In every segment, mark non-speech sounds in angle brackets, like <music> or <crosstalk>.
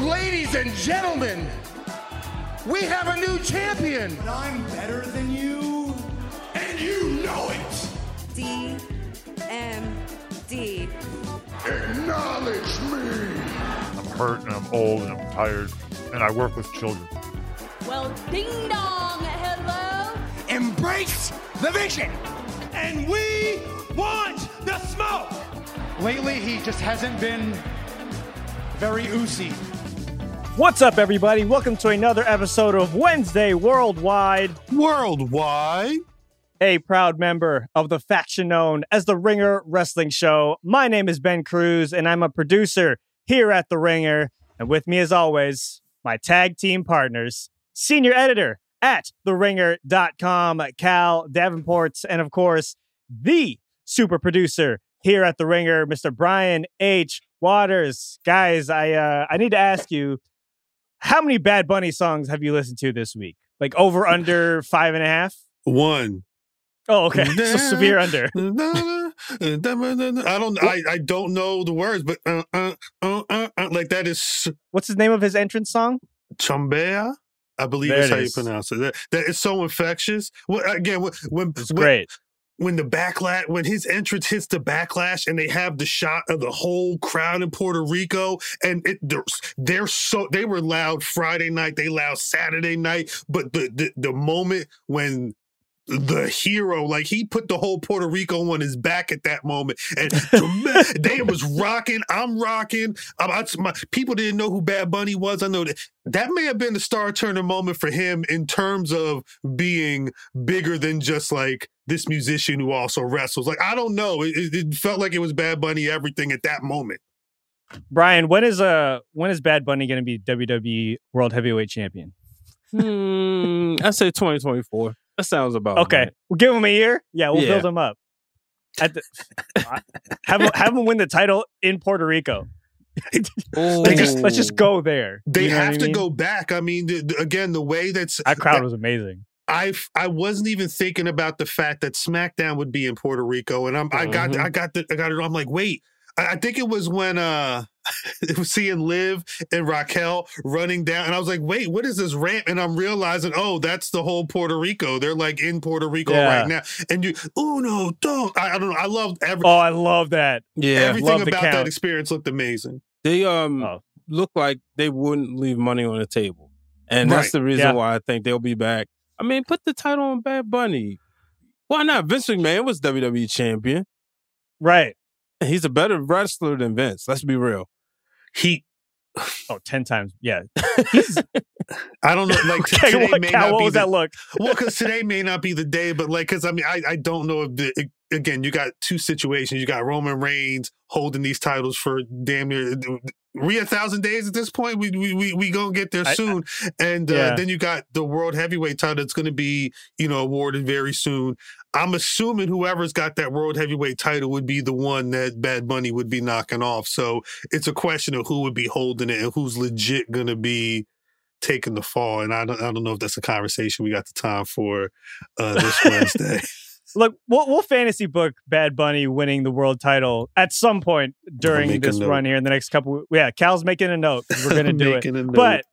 Ladies and gentlemen, we have a new champion. And I'm better than you, and you know it. D M D. Acknowledge me. I'm hurt and I'm old and I'm tired, and I work with children. Well, ding dong, hello. Embrace the vision. And we want the smoke. Lately, he just hasn't been very oozy. What's up, everybody? Welcome to another episode of Wednesday Worldwide. Worldwide? A proud member of the faction known as the Ringer Wrestling Show. My name is Ben Cruz, and I'm a producer here at The Ringer. And with me, as always, my tag team partners, senior editor at TheRinger.com, Khal Davenport, and of course, the super producer here at The Ringer, Mr. Brian H. Waters. Guys, I uh, I need to ask you how many Bad Bunny songs have you listened to this week? Like over under five and a half? One. Oh, okay. <laughs> so severe <laughs> under. I don't. I, I don't know the words, but uh, uh, uh, uh, uh, like that is. What's the name of his entrance song? Chambea. I believe There is it how you pronounce it. That, that is so infectious. Well, again, when when- great. When the backlash when his entrance hits the backlash and they have the shot of the whole crowd in Puerto Rico and it they're, they're so they were loud Friday night they loud Saturday night but the the, the moment when the hero like he put the whole Puerto Rico on his back at that moment and <laughs> they was rocking I'm rocking I'm, I, my, people didn't know who Bad Bunny was I know that that may have been the star turner moment for him in terms of being bigger than just like this musician who also wrestles. Like I don't know, it, it- it felt like it was Bad Bunny everything at that moment. Brian, when is uh when is Bad Bunny going to be WWE World Heavyweight Champion? Hmm, I say 2024. That sounds about Okay, right. we'll give him a year. Yeah, we'll Yeah. build him up. At the, <laughs> have him have him win the title in Puerto Rico. <laughs> let's just let's just go there. They You know have I to go back. I mean, the, the- again, the way that's That crowd was amazing. I I wasn't even thinking about the fact that SmackDown would be in Puerto Rico, and I'm I got Mm-hmm. Mhm. I got the, I got it. I'm like, wait. I I think it was when uh <laughs> it was seeing Liv and Raquel running down, and I was like, "Wait, what is this ramp?" And I'm realizing, oh, that's the whole Puerto Rico. They're like in Puerto Rico Yeah. right now, and you, oh no, don't! I, I don't know. I love every Oh, I love that. Yeah, everything love about that experience looked amazing. they um Oh. look like they wouldn't leave money on the table, and that's the reason Yeah. why I think they'll be back. I mean, put the title on Bad Bunny. Why not? Vince McMahon was WWE champion. Right. He's a better wrestler than Vince. Let's be real. He, Oh, 10 times. Yeah. I don't know, like <laughs> Okay, today what, may Khal, not what be was the, that look? <laughs> well, because today may not be the day, but like, because I mean, I, I don't know if the again, you got two situations. You got Roman Reigns holding these titles for damn near we a thousand days at this point. We we we, we gonna get there I- soon, and uh, Yeah. then you got the world heavyweight title that's going to be you know awarded very soon. I'm assuming whoever's got that world heavyweight title would be the one that Bad Bunny would be knocking off. So it's a question of who would be holding it and who's legit going to be taking the fall. And I don't, I don't know if that's a conversation we got the time for uh, this Wednesday. <laughs> <laughs> Look, we'll, we'll fantasy book Bad Bunny winning the world title at some point during this run here in the next couple. Yeah, Khal's making a note. We're <laughs> going to do it. Making a note. But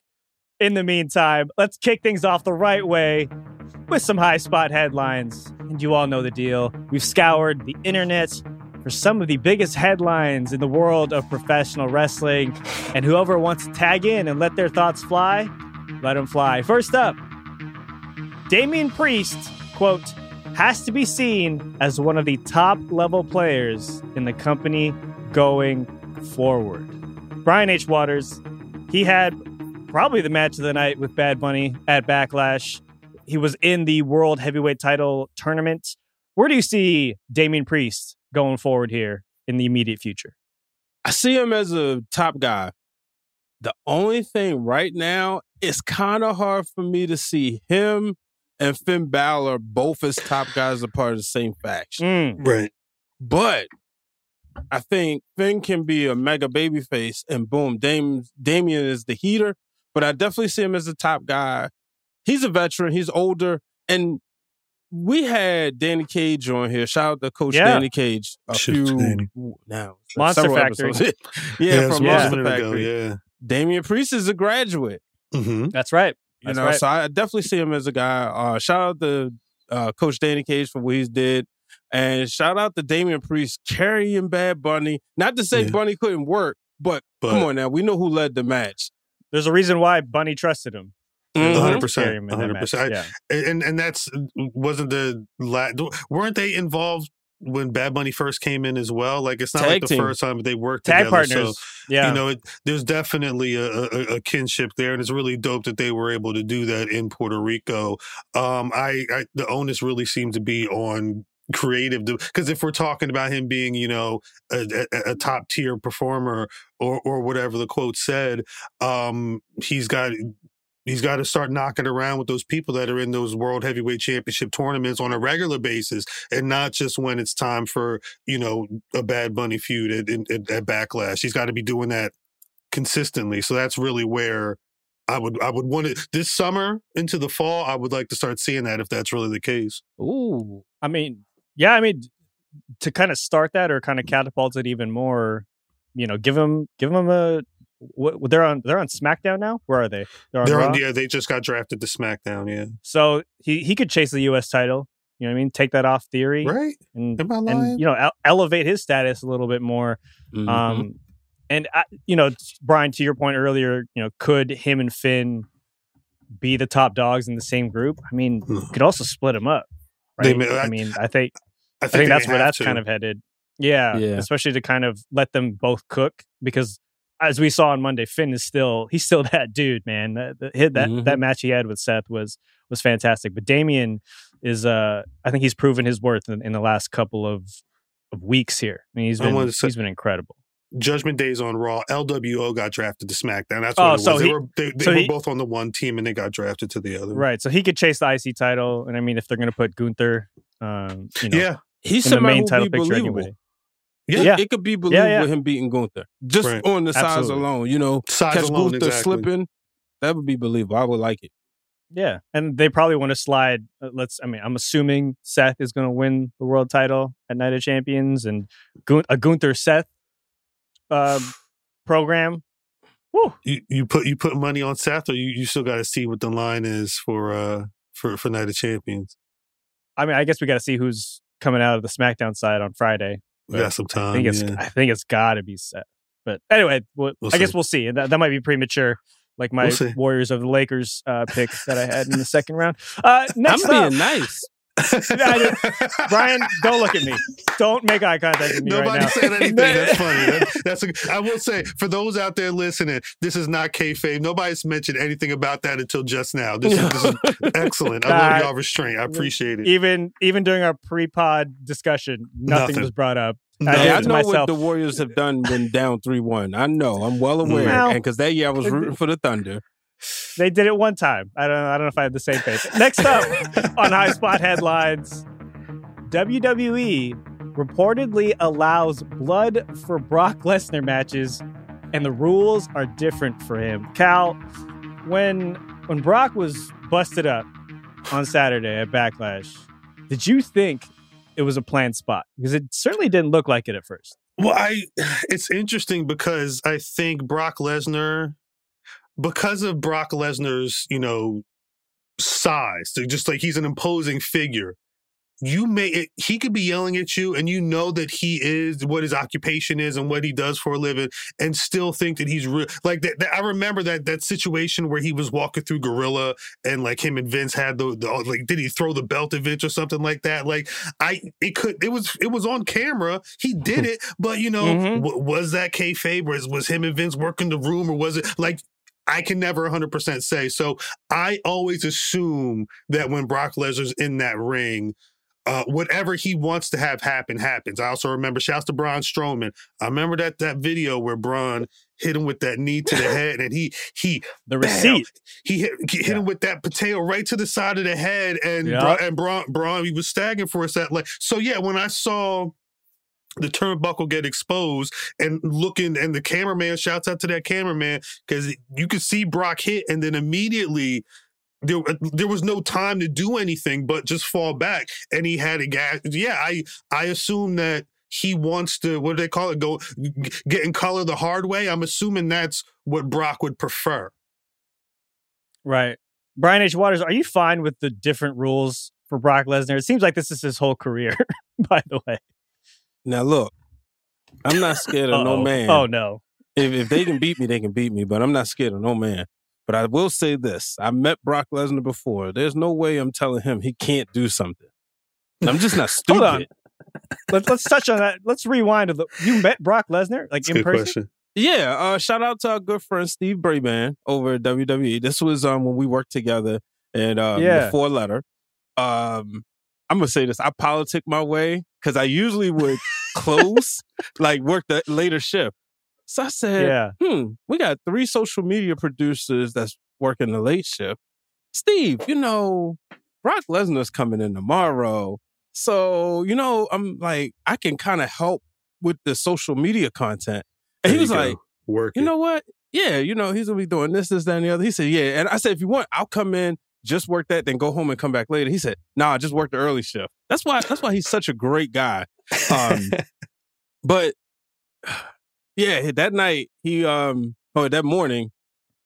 in the meantime, let's kick things off the right way with some high spot headlines. And you all know the deal. We've scoured the internet for some of the biggest headlines in the world of professional wrestling. And whoever wants to tag in and let their thoughts fly, let them fly. First up, Damian Priest, quote, has to be seen as one of the top level players in the company going forward. Brian H. Waters, he had probably the match of the night with Bad Bunny at Backlash. He was in the World Heavyweight Title tournament. Where do you see Damian Priest going forward here in the immediate future? I see him as a top guy. The only thing right now, it's kind of hard for me to see him and Finn Balor both as top guys are part of the same faction. Mm. Right. But I think Finn can be a mega babyface, and boom, Dame, Damian is the heater. But I definitely see him as the top guy. He's a veteran. He's older, and we had Danny Cage on here. Shout out to Coach Yeah. Danny Cage. A Shit, few Danny. now Monster several Factory. episodes. <laughs> yeah, from a Monster minute ago, Factory. Yeah. Damian Priest is a graduate. hmm That's right. You know, right. so I definitely see him as a guy. Uh, shout out to uh, Coach Danny Cage for what he's did, and shout out to Damian Priest carrying Bad Bunny. Not to say Yeah. Bunny couldn't work, but, But- come on now, we know who led the match. There's a reason why Bunny trusted him. Mhm. hundred Carry percent, him in that hundred match. percent. Yeah. And and that's wasn't the la- weren't they involved when Bad Bunny first came in as well? Like it's not Tag like the team. first time but they worked Tag together. partners. So yeah. you know, it, there's definitely a, a, a kinship there, and it's really dope that they were able to do that in Puerto Rico. Um, I, I the onus really seemed to be on creative because if we're talking about him being you know a, a, a top tier performer or or whatever the quote said um he's got he's got to start knocking around with those people that are in those world heavyweight championship tournaments on a regular basis and not just when it's time for you know a bad bunny feud at, at, at backlash he's got to be doing that consistently so that's really where I would I would want it this summer into the fall. I would like to start seeing that if that's really the case. Ooh. I mean, yeah, I mean, to kind of start that or kind of catapult it even more, you know, give him give him a, what, they're on, they're on SmackDown now. Where are they? They're on They're on, yeah, they just got drafted to SmackDown. Yeah, So he, he could chase the U.S. title. You know what I mean? Take that off theory. right. And, Am I lying? and you know, ele- elevate his status a little bit more. Mhm. Um, and I, you know, Brian, to your point earlier, you know, could him and Finn be the top dogs in the same group? I mean, No. could also split them up. Right? may- I, I- mean, I think I I think that's where that's to. kind of headed. Yeah, Yeah. especially to kind of let them both cook because as we saw on Monday, Finn is still he's still <laughs> that dude, man. That that hit that, that match he had with Seth was was fantastic. But Damian is uh I think he's proven his worth in, in the last couple of of weeks here. I mean, he's I been wanted he's say- been incredible. Judgment Days on Raw. LWO got drafted to SmackDown. That's what Oh, it was. so they he- were they, they so were he- both on the one team and they got drafted to the other. Right. So he could chase the IC title. And I mean if they're gonna put Gunther um, you know, Yeah. He's in the main title picture believable. anyway. Yeah. Yeah. It could be believable yeah. with him beating Gunther. Just Right. on the size Absolutely. alone, you know, Size catch alone, Gunther exactly. slipping. That would be believable. I would like it. Yeah, and they probably want to slide. uh, Let's. I mean, I'm assuming Seth is going to win the world title at Night of Champions, and Gun- a Gunther Seth um, program. Woo. You you put you put money on Seth, or you, you still got to see what the line is for uh for for Night of Champions. I mean, I guess we got to see who's coming out of the SmackDown side on Friday. We got some I time. think it's. yeah. I think it's got to be Seth. But anyway, we'll, We'll I guess we'll see. And that, that might be premature, like my We'll. Warriors of the Lakers uh, pick that I had in the <laughs> second round. Uh, next I'm up, being nice. Brian, don't look at me. Don't make eye contact with me Nobody right now. said anything. <laughs> That's funny. That- that's a, I will say for those out there listening, this is not kayfabe. Nobody's mentioned anything about that until just now. This is, this is <laughs> excellent. I love Nah. y'all restraint. I appreciate it. even even during our pre-pod discussion, nothing, Nothing. was brought up. No. I Hey, did I to know myself. what the Warriors have done when down three one. I know. I'm well mm. aware, Well- and because that year I was rooting for the Thunder. They did it one time. I don't. I don't know if I have the same faith. Next up <laughs> on High Spot headlines, WWE reportedly allows blood for Brock Lesnar matches, and the rules are different for him. Khal, when when Brock was busted up on Saturday at Backlash, did you think it was a planned spot? Because it certainly didn't look like it at first. Well, I <sighs> it's interesting because I think Brock Lesnar, because of Brock Lesnar's, you know, size, just like he's an imposing figure. you may it, he could be yelling at you and you know that he is what his occupation is and what he does for a living and still think that he's real like that, that i remember that that situation where he was walking through gorilla and like him and vince had the, the like did he throw the belt at vince or something like that like i it could it was it was on camera he did it but you know Mhm. w- was that kayfabe was was him and vince working the room or was it like I can never 100% say. So I always assume that when Brock Lesnar's in that ring, uh, whatever he wants to have happen happens. I also remember shouts to Braun Strowman. I remember that that video where Braun hit him with that knee to the <laughs> head, and he he The bam, receipt. he hit, he hit him with that potato right to the side of the head, and Yeah. Bra- and Braun Braun he was staggering for a set. Like so, yeah. When I saw the turnbuckle get exposed and looking and the cameraman shouts out to that cameraman because you could see Brock hit and then immediately there, uh, there was no time to do anything but just fall back and he had a gas yeah I I assume that he wants to what do they call it go get in color the hard way I'm assuming that's what Brock would prefer Right. Brian H. Waters, are you fine with the different rules for Brock Lesnar? It seems like this is his whole career, <laughs> by the way. Now look, I'm not scared of no man. Oh, no. If, if they can beat me, they can beat me. But I'm not scared of no man. But I will say this: I met Brock Lesnar before. There's no way I'm telling him he can't do something. I'm just not <laughs> Hold on. stupid. Let's, let's touch on that. Let's rewind. A little. You met Brock Lesnar, like in person? Yeah, uh, shout out to our good friend Steve Brayman over at WWE. This was um when we worked together and um Yeah. the four letter. Um I'm gonna say this. I politic my way because I usually would close, like work the later shift. So I said, Yeah. hmm, we got three social media producers that's working the late shift. Steve, you know, Brock Lesnar's coming in tomorrow. So, you know, I'm like, I can kind of help with the social media content. And There he was like, work you it. know what? Yeah, you know, he's gonna be doing this, this, that, and the other. He said, Yeah. And I said, if you want, I'll come in, just work that, then go home and come back later. He said, Nah, just work the early shift. That's why that's why he's such a great guy. Um <laughs> but yeah, that night he um or that morning,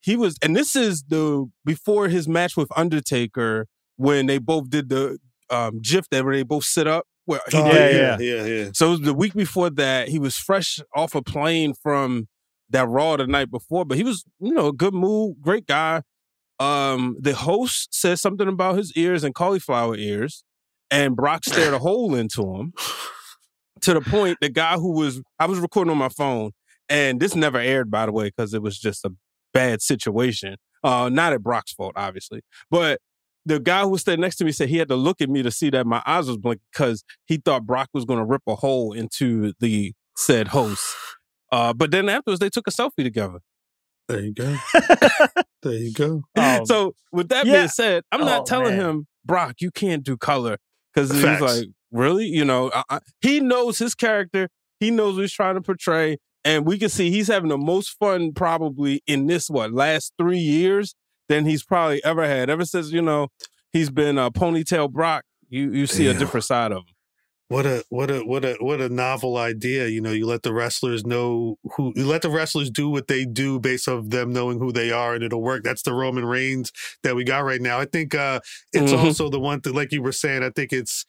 he was and this is the before his match with Undertaker when they both did the um GIF that where they both sit up. Where he Oh, did- yeah, yeah, yeah. so it was the week before that, he was fresh off a plane from that Raw the night before, but he was, you know, a good mood, great guy. Um, the host said something about his ears and cauliflower ears, and Brock stared a hole into him. To the point, the guy who was, I was recording on my phone, and this never aired, by the way, because it was just a bad situation. Uh, not at Brock's fault, obviously, but the guy who was standing next to me said he had to look at me to see that my eyes was blinking because he thought Brock was going to rip a hole into the said host. Uh, but then afterwards, they took a selfie together. There you go. <laughs> there you go. Oh, so with that yeah. being said, I'm Oh, not telling man. him Brock, you can't do color because he's like, really, you know, I, I, he knows his character. He knows what he's trying to portray, and we can see he's having the most fun probably in this what last three years than he's probably ever had. Ever since you know he's been uh, ponytail Brock, you you see a different side of him. What a what a what a what a novel idea. You know, you let the wrestlers know who you let the wrestlers do what they do based of them knowing who they are and it'll work. That's the Roman Reigns that we got right now. I think uh it's Mhm. also the one that like you were saying, I think it's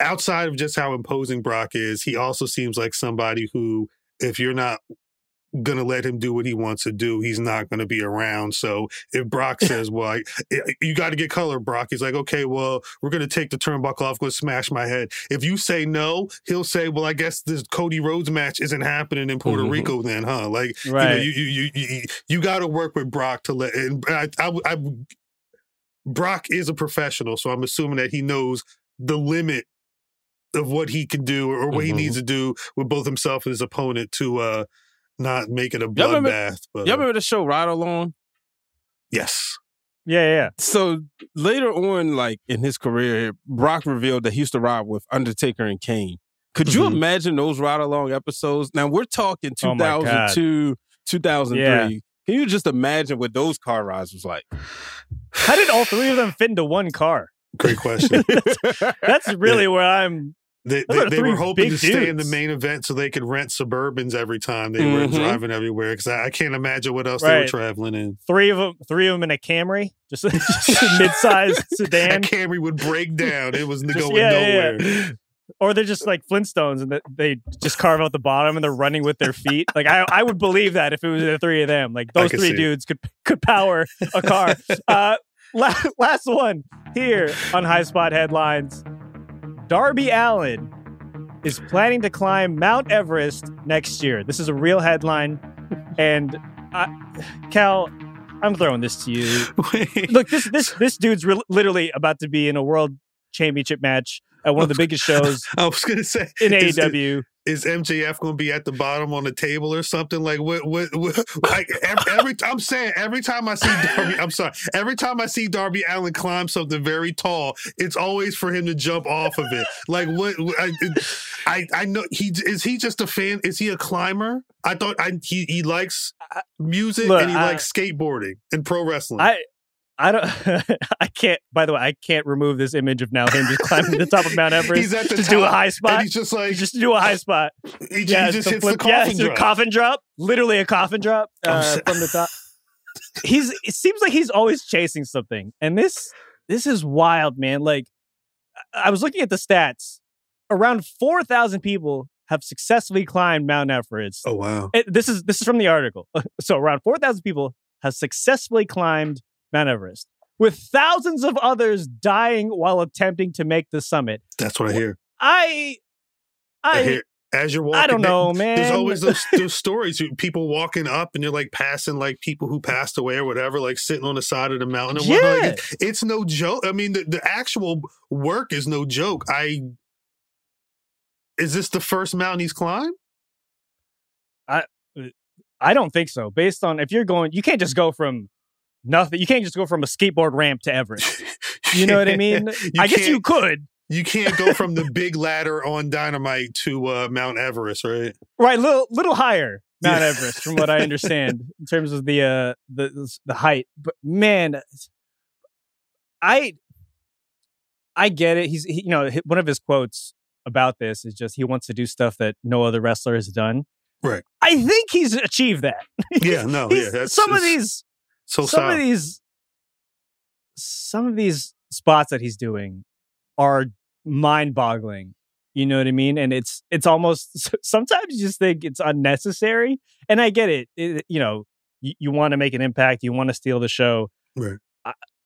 outside of just how imposing Brock is, he also seems like somebody who if you're not gonna let him do what he wants to do, he's not gonna be around. So if Brock says, "Well, I, I- you got to get color," Brock, he's like, "Okay, well, we're gonna take the turnbuckle off, go smash my head." If you say no, he'll say, "Well, I guess this Cody Rhodes match isn't happening in Puerto Mhm. Rico, then, huh?" Like, Mm-hmm. Right. you know, you you you you, you got to work with Brock to let. And I, I, I, Brock is a professional, so I'm assuming that he knows the limit of what he can do or what he Mhm. needs to do with both himself and his opponent to uh not make it a Y'all bloodbath. But Y'all uh, remember the show Ride Along? yes, yeah, yeah. So later on, like in his career, Brock revealed that he used to ride with Undertaker and Kane. Could you Mhm. imagine those ride along episodes? Now we're talking Oh 2002, 2003. Yeah. Can you just imagine what those car rides was like? How did all three of them fit into one car? great question. <laughs> That's really <laughs> where I'm They, they, they were hoping to stay in the main event so they could rent Suburbans every time they were Mhm. driving everywhere. Because I, I can't imagine what else they were traveling in. Three of them, three of them in a Camry, just, <laughs> just a mid-sized <laughs> sedan. That Camry would break down. It was Just- going yeah, nowhere. yeah. Or they're just like Flintstones and they just carve out the bottom and they're running with their feet. Like I, I would believe that if it was the three of them. Like those three see it. dudes could could power a car. <laughs> uh, la- last one here on High Spot headlines: Darby Allin is planning to climb Mount Everest next year. This is a real headline, <laughs> and I, Khal, I'm throwing this to you. Look, this this this dude's re- literally about to be in a world championship match at one of the biggest <laughs> shows I was gonna say in AEW. Is MJF going to be at the bottom on the table or something like what? What? what like every, every I'm saying every time I see Darby, I'm sorry. Every time I see Darby Allin climb something very tall, it's always for him to jump off of it. Like what? what- I, I I know he is he just a fan? Is he a climber? I thought I he he likes music Look, and he I- likes skateboarding and pro wrestling. I I don't <laughs> I can't by the way, I can't remove this image of now him just climbing to the top of Mount <laughs> Everest He's at the to do a top, high and spot. he's just like just to do a high spot. <laughs> he, he yeah, just the hits flip- the yeah, coffin a drop. coffin drop. Literally a coffin drop uh, from the top. He's it seems like he's always chasing something. And this this is wild, man. Like I was looking at the stats. Around 4,000 people have successfully climbed Mount Everest. Oh wow! It- this is this is from the article. So around 4,000 people have successfully climbed Mount Everest, with thousands of others dying while attempting to make the summit. That's what I hear. I I, I hear as you're walking. I don't know, man. There's always those those <laughs> stories. of People walking up and you're like passing like people who passed away or whatever, like sitting on the side of the mountain. And whatnot. Like, Yeah. it's no joke. I mean, the, the actual work is no joke. I is this the first mountain he's climbed? I I don't think so. Based on if you're going, you can't just go from nothing. You can't just go from a skateboard ramp to Everest. <laughs> You know what I mean? I guess you could. You can't go from the big ladder on Dynamite to uh, Mount Everest, right? Right, little little higher Mount Yeah. Everest, from what I understand <laughs> in terms of the uh the the height. But man, I I get it. He's he, you know one of his quotes about this is just he wants to do stuff that no other wrestler has done. Right. I think he's achieved that. Yeah, no, <laughs> yeah. That's some of these so some of these some of these spots that he's doing are mind-boggling you know what i mean and it's it's almost <laughs> sometimes you just think it's unnecessary and i get it, It- you know you, you want to make an impact you want to steal the show Right.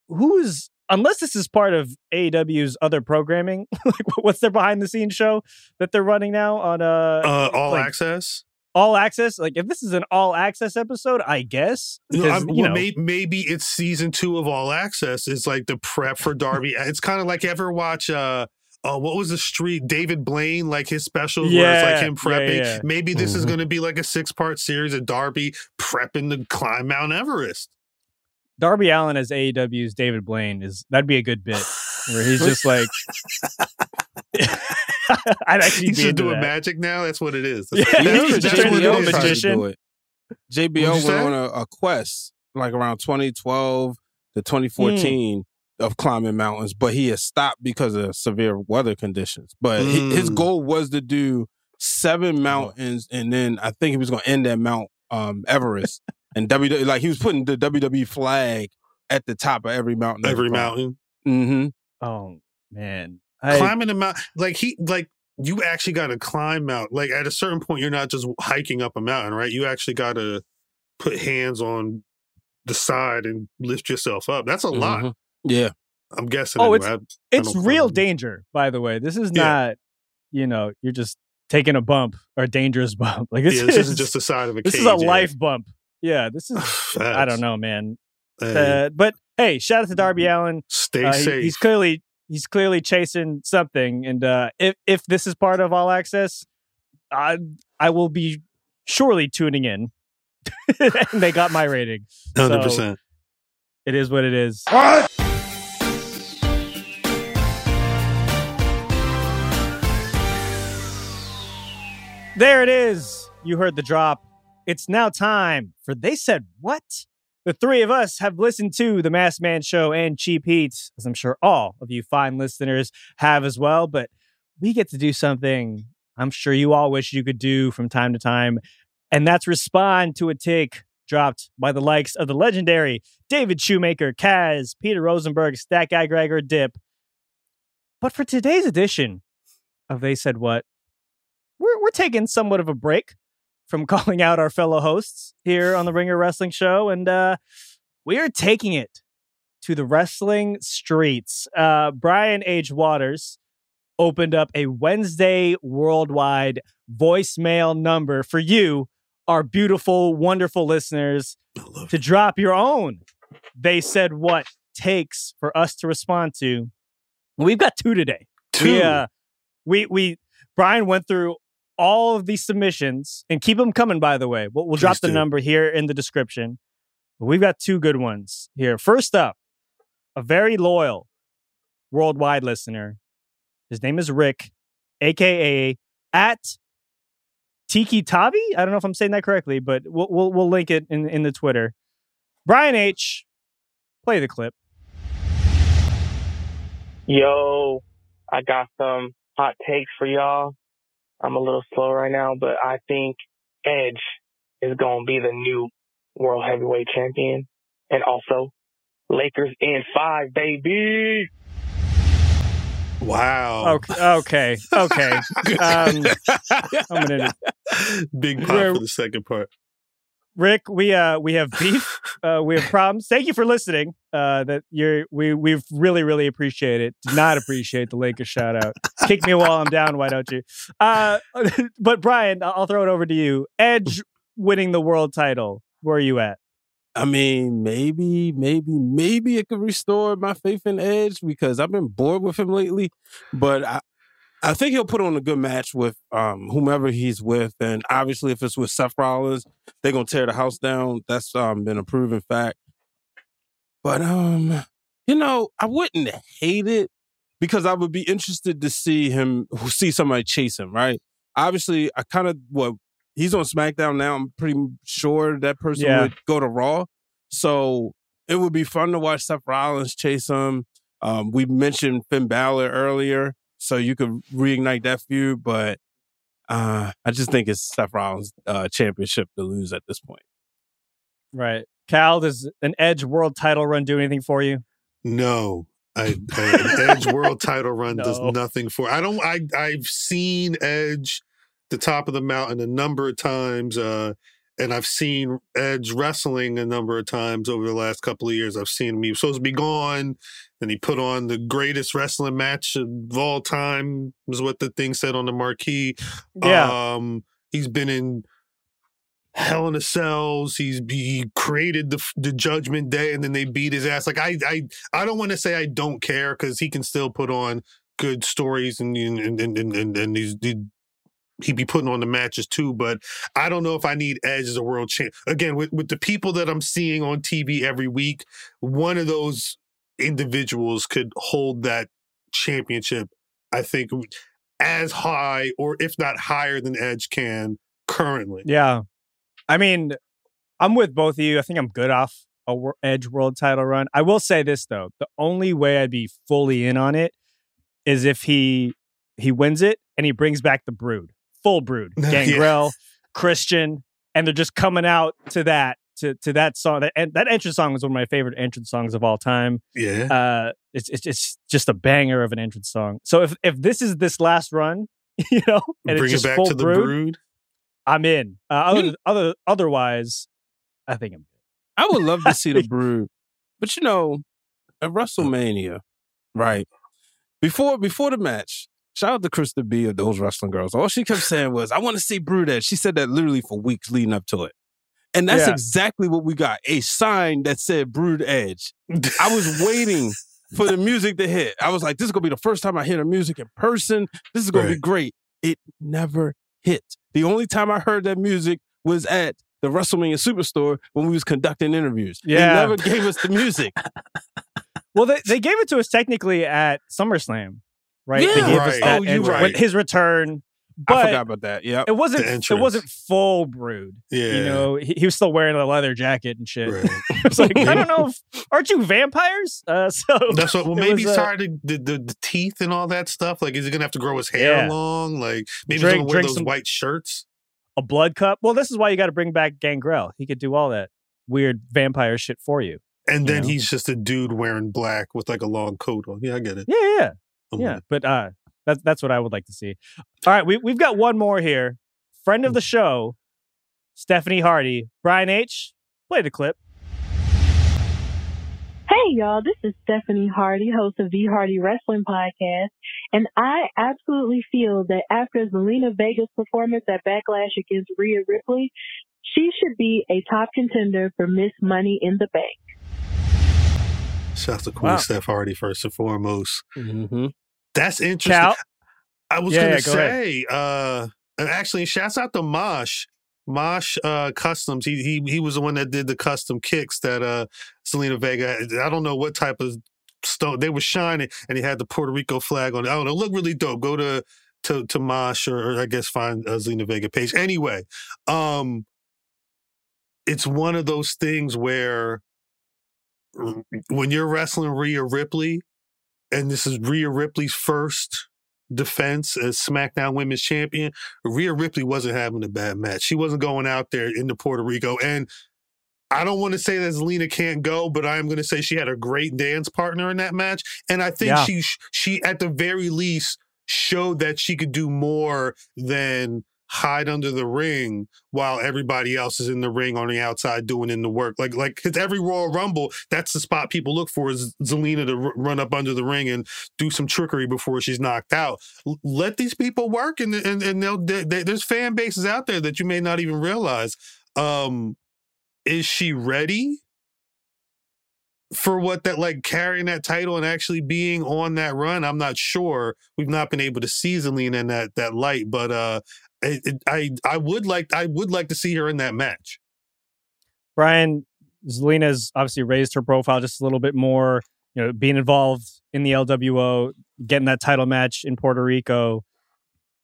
who's unless this is part of AEW's other programming <laughs> like what's their behind the scenes show that they're running now on uh, Uh, all like, access. All access like if this is an all access episode i guess No, because, I'm- you well, know may, maybe it's season two of All Access. It's like the prep for Darby. <laughs> it's kind of like ever watch uh, uh, what was the street? David Blaine, like his specials where it's like him prepping. yeah. Maybe this is Mhm. going to be like a six part series of Darby prepping to climb Mount Everest. Darby Allin as AEW's David Blaine is that'd be a good bit where he's just like <laughs> I'd actually He's be just into doing that. magic now. That's what it is. Yeah, That's, that's, a that's what it JBL is. tried to magician. do. JBL went say? on a, a quest like around 2012 to 2014 of climbing mountains, but he has stopped because of severe weather conditions. But hi- his Mm. goal was to do seven mountains, and then I think he was going to end at Mount um, Everest. and WWE, like he was putting the WWE flag at the top of every mountain. Every mountain. Mm-hmm. Oh man. I, climbing the mountain like he like you actually got to climb out like at a certain point you're not just hiking up a mountain right you actually got to put hands on the side and lift yourself up that's a lot Mhm. Yeah. i'm guessing Oh, anyway. I- it's don't real danger, by the way. This is Yeah. not, you know, you're just taking a bump or a dangerous <laughs> bump. Like this, yeah, this is isn't just the side of a this cage is a yeah. life bump. Yeah, this <laughs> is I don't know, man. Hey, Uh, but hey, shout out to Darby Allin. stay Uh, he- safe he's clearly he's clearly chasing something, and uh, if if this is part of All Access, I I will be surely tuning in. <laughs> and they got my rating. So 100% it is what it is. There it is. You heard the drop. It's now time for They Said What? The three of us have listened to The Masked Man Show and Cheap Heat, as I'm sure all of you fine listeners have as well. But we get to do something I'm sure you all wish you could do from time to time, and that's respond to a take dropped by the likes of the legendary David Shoemaker, Kaz, Peter Rosenberg, Stat Guy Gregor, Dip. But for today's edition of They Said What, we're, we're taking somewhat of a break from <laughs> calling out our fellow hosts here on the Ringer Wrestling Show, and uh, we are taking it to the wrestling streets. Uh, Brian H. Waters opened up a Wednesday worldwide voicemail number for you, our beautiful, wonderful listeners, to drop your own. They said what takes for us to respond to. We've got two today. Two. We, uh, we, we, Brian went through all of these submissions and keep them coming, by the way. We'll, we'll drop the do. number here in the description. But we've got two good ones here. First up, a very loyal worldwide listener. His name is Rick, aka at Tiki Tavi. I don't know if I'm saying that correctly, but we'll we'll, we'll link it in in the Twitter. Brian H, play the clip. Yo, I got some hot takes for y'all. I'm a little slow right now, but I think Edge is going to be the new world heavyweight champion. And also, Lakers in five, baby. Wow. Okay, okay, okay. <laughs> Um, I'm gonna Big pop for the second part. Rick, we uh we have <laughs> beef. Uh, we have problems. Thank you for listening. Uh, that you're we we've really really appreciate it. Did not appreciate the Lakers shout out. Kick me while I'm down. Why don't you? Uh, <laughs> but Brian, I'll I'll throw it over to you. Edge winning the world title. Where are you at? I mean, maybe, maybe, maybe it could restore my faith in Edge because I've been bored with him lately. But I, I think he'll put on a good match with um, whomever he's with, and obviously, if it's with Seth Rollins, they're gonna tear the house down. That's um, been a proven fact. But um, you know, I wouldn't hate it because I would be interested to see him see somebody chase him. Right? Obviously, I kind of what he's on SmackDown now. I'm pretty sure that person Yeah. would go to Raw. So it would be fun to watch Seth Rollins chase him. Um, we mentioned Finn Balor earlier, so you could reignite that feud. But uh, I just think it's Seth Rollins' uh, championship to lose at this point. Right, Khal. Does an Edge world title run do anything for you? No. I, I, an <laughs> Edge World Title run does nothing for. I don't. I I've seen Edge, the top of the mountain, a number of times, uh, and I've seen Edge wrestling a number of times over the last couple of years. I've seen him. He was supposed to be gone, and he put on the greatest wrestling match of all time. Was what the thing said on the marquee. Yeah. Um, he's been in Hell in a Cells. He's he created the the Judgment Day, and then they beat his ass. Like I I I don't want to say I don't care because he can still put on good stories and and and and, and, and he's. He, He'd be putting on the matches too, but I don't know if I need Edge as a world champ. Again, with, with the people that I'm seeing on TV every week, one of those individuals could hold that championship, I think, as high or if not higher than Edge can currently. Yeah. I mean, I'm with both of you. I think I'm good off a wor- Edge world title run. I will say this though. The only way I'd be fully in on it is if he he wins it and he brings back the brood. Full brood. <laughs> Gangrel, Christian, and they're just coming out to that to to that song. That and that entrance song was one of my favorite entrance songs of all time. Yeah. Uh it's it's, it's just a banger of an entrance song. So if if this is this last run, <laughs> you know, and Bring it's it just back full to the brood, brood. I'm in. Uh, other, other, otherwise, I think I'm I would love to see the <laughs> Brood, but you know, at WrestleMania, right before before the match. Shout out to Krista B of those wrestling girls. All she kept saying was, "I want to see Brood Edge." She said that literally for weeks leading up to it, and that's Yeah. exactly what we got: a sign that said Brood Edge. I was waiting <laughs> for the music to hit. I was like, "This is gonna be the first time I hear the music in person. This is gonna be great." It never hit. The only time I heard that music was at the WrestleMania Superstore when we was conducting interviews. Yeah. They never gave us the music. <laughs> Well, they, they gave it to us technically at SummerSlam, right? they Yeah. gave us Right. that Oh, you right. his return. But I forgot about that. Yeah, it wasn't. It wasn't full brood. Yeah. you know, he, he was still wearing a leather jacket and shit. Right. <laughs> it's like I don't know. If, aren't you vampires? Uh, <laughs> so That's what. Well, maybe was, he's uh, tired of the, the, the teeth and all that stuff. Like, is he gonna have to grow his hair Yeah. long? Like, maybe Drink- he's gonna wear those some- white shirts. a blood cup. Well, this is why you got to bring back Gangrel. He could do all that weird vampire shit for you. And You then know? he's just a dude wearing black with like a long coat on. Yeah, I get it. Yeah, yeah, yeah. I'm yeah. But uh, that's that's what I would like to see. All right, we we've got one more here. Friend of the show, Stephanie Hardy. Brian H. Play the clip. Hey y'all, this is Stephanie Hardy, host of the Hardy Wrestling Podcast, and I absolutely feel that after Zelina Vega's performance at Backlash against Rhea Ripley, she should be a top contender for Miss Money in the Bank. Shout out to Queen Wow. Steph Hardy first and foremost. Mm-hmm. That's interesting. Khal? I was Yeah, gonna yeah, go say, uh, and actually, shouts out to Mosh. Mosh uh, Customs. He he he was the one that did the custom kicks that uh Zelina Vega. I don't know what type of stone they were shining, and he had the Puerto Rico flag on it. I don't know. Look really dope. Go to to to Mosh or, or I guess find uh, Zelina Vega page. Anyway, um, it's one of those things where when you're wrestling Rhea Ripley, and this is Rhea Ripley's first defense as SmackDown Women's Champion, Rhea Ripley wasn't having a bad match. She wasn't going out there into Puerto Rico. And I don't want to say that Zelina can't go, but I am going to say she had a great dance partner in that match. And I think Yeah. she, she at the very least, showed that she could do more than hide under the ring while everybody else is in the ring on the outside doing in the work. Like, like, cause every Royal Rumble, that's the spot people look for is Zelina to r- run up under the ring and do some trickery before she's knocked out. L- let these people work, and and, and they'll, they, they- there's fan bases out there that you may not even realize. Um, is she ready for what that like carrying that title and actually being on that run? I'm not sure. We've not been able to see Zelina in that that light, but uh, it, it, I I would like I would like to see her in that match. Brian Zelina's obviously raised her profile just a little bit more. You know, being involved in the LWO, getting that title match in Puerto Rico,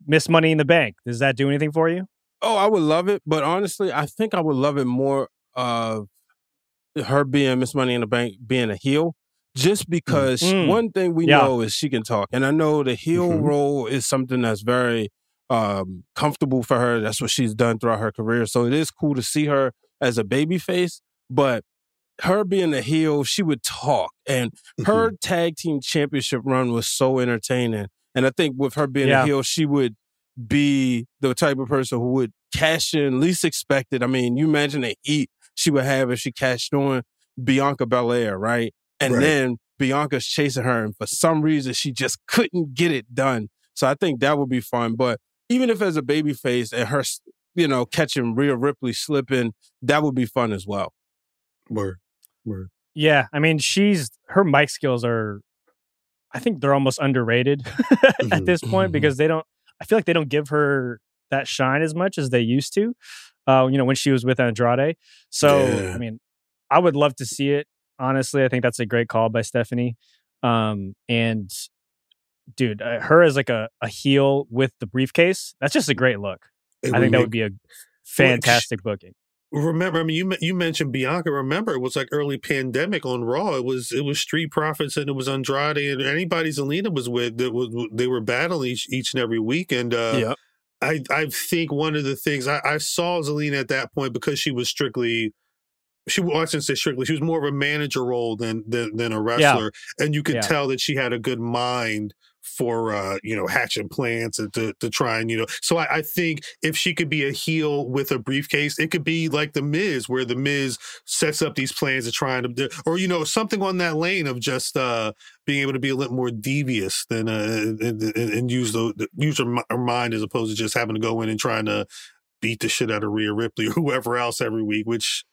Miss Money in the Bank. Does that do anything for you? Oh, I would love it, but honestly, I think I would love it more of her being Miss Money in the Bank, being a heel, just because Mm. one thing we Yeah. know is she can talk, and I know the heel Mhm. role is something that's very um, comfortable for her. That's what she's done throughout her career, so it is cool to see her as a baby face, but. Her being a heel, she would talk, and her Mm-hmm. tag team championship run was so entertaining. And I think with her being Yeah. a heel, she would be the type of person who would cash in least expected. I mean, you imagine the heat she would have if she cashed on Bianca Belair, right? And Right. then Bianca's chasing her, and for some reason she just couldn't get it done. So I think that would be fun. But even if as a baby face and her, you know, catching Rhea Ripley slipping, that would be fun as well. Word, word. Yeah, I mean, she's her mic skills are, I think they're almost underrated <laughs> at this point mhm. because they don't. I feel like they don't give her that shine as much as they used to. Uh, you know, when she was with Andrade. So Yeah. I mean, I would love to see it. Honestly, I think that's a great call by Stephanie. Um, and dude, uh, her as like a, a heel with the briefcase, that's just a great look. It I think that make- would be a fantastic booking. Remember, I mean, you you mentioned Bianca. Remember, it was like early pandemic on Raw. It was it was Street Profits and it was Andrade and anybody Zelina was with that was they were battling each, each and every week. And uh, yeah. I I think one of the things I, I saw Zelina at that point because she was strictly she shouldn't say strictly she was more of a manager role than than, than a wrestler, and you could Yeah. tell that she had a good mind for uh you know hatching plans and to to try and you know so I, I think if she could be a heel with a briefcase it could be like the Miz where the Miz sets up these plans to try and or you know something on that lane of just uh being able to be a little more devious than uh and, and, use the the- use her, her mind as opposed to just having to go in and trying to beat the shit out of Rhea Ripley or <laughs> whoever else every week which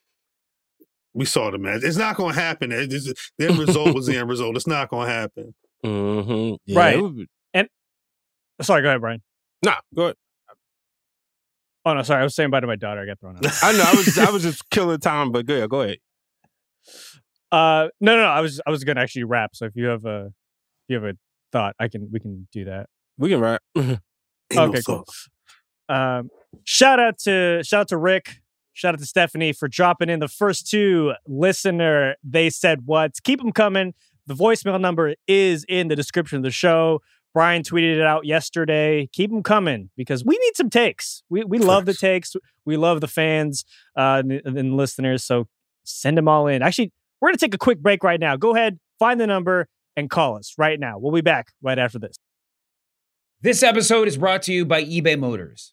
we saw the match it's not going to happen It- it's- the end result was the end <laughs> result it's not going to happen Mm-hmm. Yeah, Right. it would Sorry, go ahead, Brian. Nah, go ahead. Oh no, sorry, I was saying bye to my daughter. I got thrown out. <laughs> I know. I was I was <laughs> just killing time, but go ahead. Go ahead. Uh, no, no, no. I was I was gonna actually wrap. So if you have a if you have a thought, I can we can do that. We can wrap. Ain't no okay, cool. Um, shout out to shout out to Rick. Shout out to Stephanie for dropping in the first two listener. They said what? Keep them coming. The voicemail number is in the description of the show. Brian tweeted it out yesterday. Keep them coming because we need some takes. We we love the takes. We love the fans uh, and, and listeners. So send them all in. Actually, we're gonna take a quick break right now. Go ahead, find the number, and call us right now. We'll be back right after this. This episode is brought to you by eBay Motors.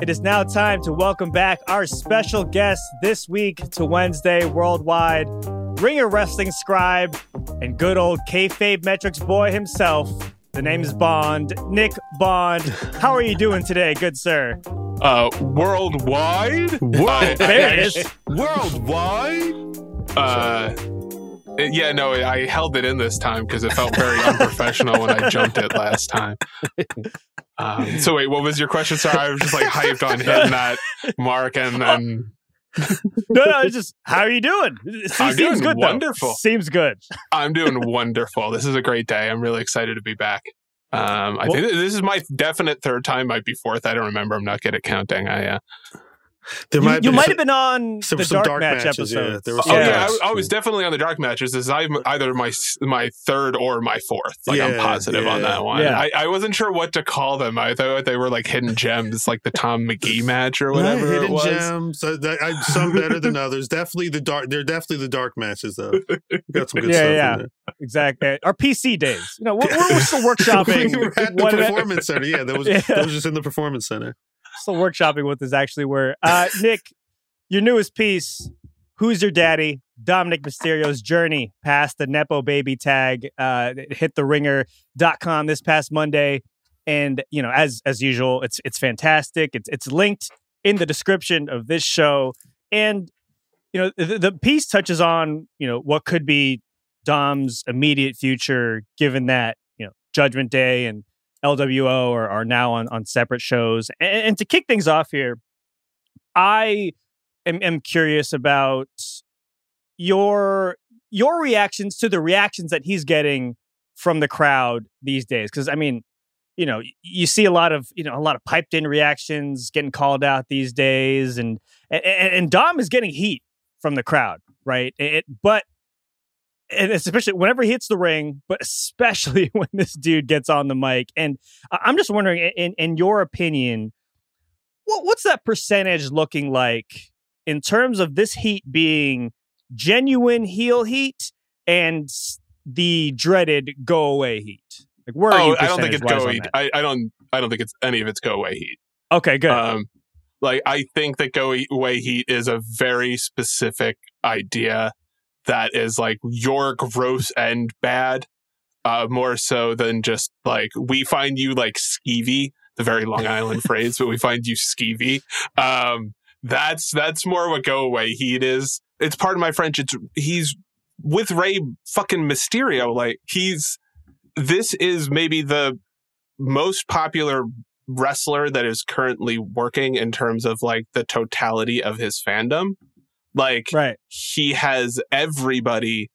It is now time to welcome back our special guest this week to Wednesday Worldwide, Ringer Wrestling Scribe, and good old kayfabe metrics boy himself. The name is Bond, Nick Bond. How are you doing today, good sir? Uh, worldwide. World, there it is. Worldwide. Uh, it- yeah, no, I held it in this time because it felt very <laughs> unprofessional when I jumped it last time. <laughs> Um, so wait, what was your question? Sorry, I was just like hyped on hitting that mark, and then No, no, it's just how are you doing? It I'm seems doing good. though. wonderful. Seems good. I'm doing wonderful. This is a great day. I'm really excited to be back. Um, I Well- think this is my definite third time. Might be fourth. I don't remember. I'm not good at counting. I uh, There You, might you might have been on some- the some dark, dark match matches, yeah. episode. There were Oh some yeah. I, I was definitely on the dark matches. This is either my my third or my fourth. Like I'm Yeah, positive on that one. Yeah. I, I wasn't sure what to call them. I thought they were like hidden gems, like the Tom <laughs> McGee match or whatever hidden it was. gems. Uh, that- I, some better than others. Definitely the dark. They're definitely the dark matches though. You got some good Yeah, stuff yeah. in there. Exactly. Our PC days. You know, we're, we're <laughs> still workshopping. we were at the performance <laughs> center. Yeah, that was Yeah. that was just in the performance center. Still workshopping what this actually were. Uh, <laughs> Nick, your newest piece, Who's Your Daddy? Dominik Mysterio's journey past the Nepo baby tag uh, it hit the ringer.com this past Monday. And, you know, as as usual, it's it's fantastic. It's it's linked in the description of this show. And, you know, the, the piece touches on, you know, what could be Dom's immediate future, given that, you know, Judgment Day and LWO are, are now on, on separate shows. And, and to kick things off here, I am, am curious about your your reactions to the reactions that he's getting from the crowd these days. Because I mean, you know, you see a lot of you know a lot of piped in reactions getting called out these days, and and, and Dom is getting heat from the crowd, right? It, but and especially whenever he hits the ring, but especially <laughs> when this dude gets on the mic. And I'm just wondering, in in your opinion, what what's that percentage looking like in terms of this heat being genuine heel heat and the dreaded go away heat? Like where are oh, you? I don't think it's go heat. I, I don't. I don't think it's any of it's go away heat. Okay, good. Um, like I think that go away heat is a very specific idea that is like your gross and bad, uh, more so than just like we find you like skeevy, the very Long <laughs> Island phrase, but we find you skeevy. Um, that's that's more what go away heat is. It's part of my French. It's he's with Rey fucking Mysterio. Like he's this is maybe the most popular wrestler that is currently working in terms of like the totality of his fandom. Like right. he has everybody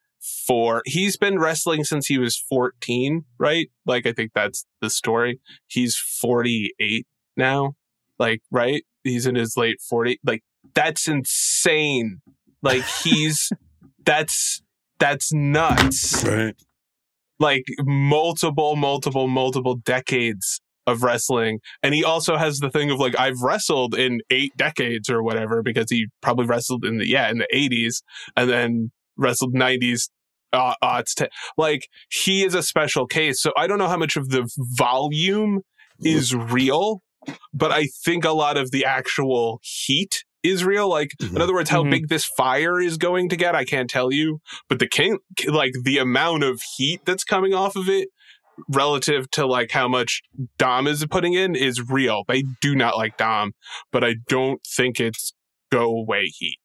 for he's been wrestling since he was 14, right? Like I think that's the story. He's 48 now. Like, right? He's in his late 40. Like that's insane. Like <laughs> he's that's that's nuts Right. like multiple, multiple, multiple decades of wrestling. And he also has the thing of like, I've wrestled in eight decades or whatever, because he probably wrestled in the, yeah, in the 80s and then wrestled 90s. Uh, odds to like he is a special case. So I don't know how much of the volume is real, but I think a lot of the actual heat is real. Like, mm-hmm. in other words, how mm-hmm. big this fire is going to get, I can't tell you. But the king, like the amount of heat that's coming off of it relative to like how much Dom is putting in is real. They do not like Dom, but I don't think it's go away heat.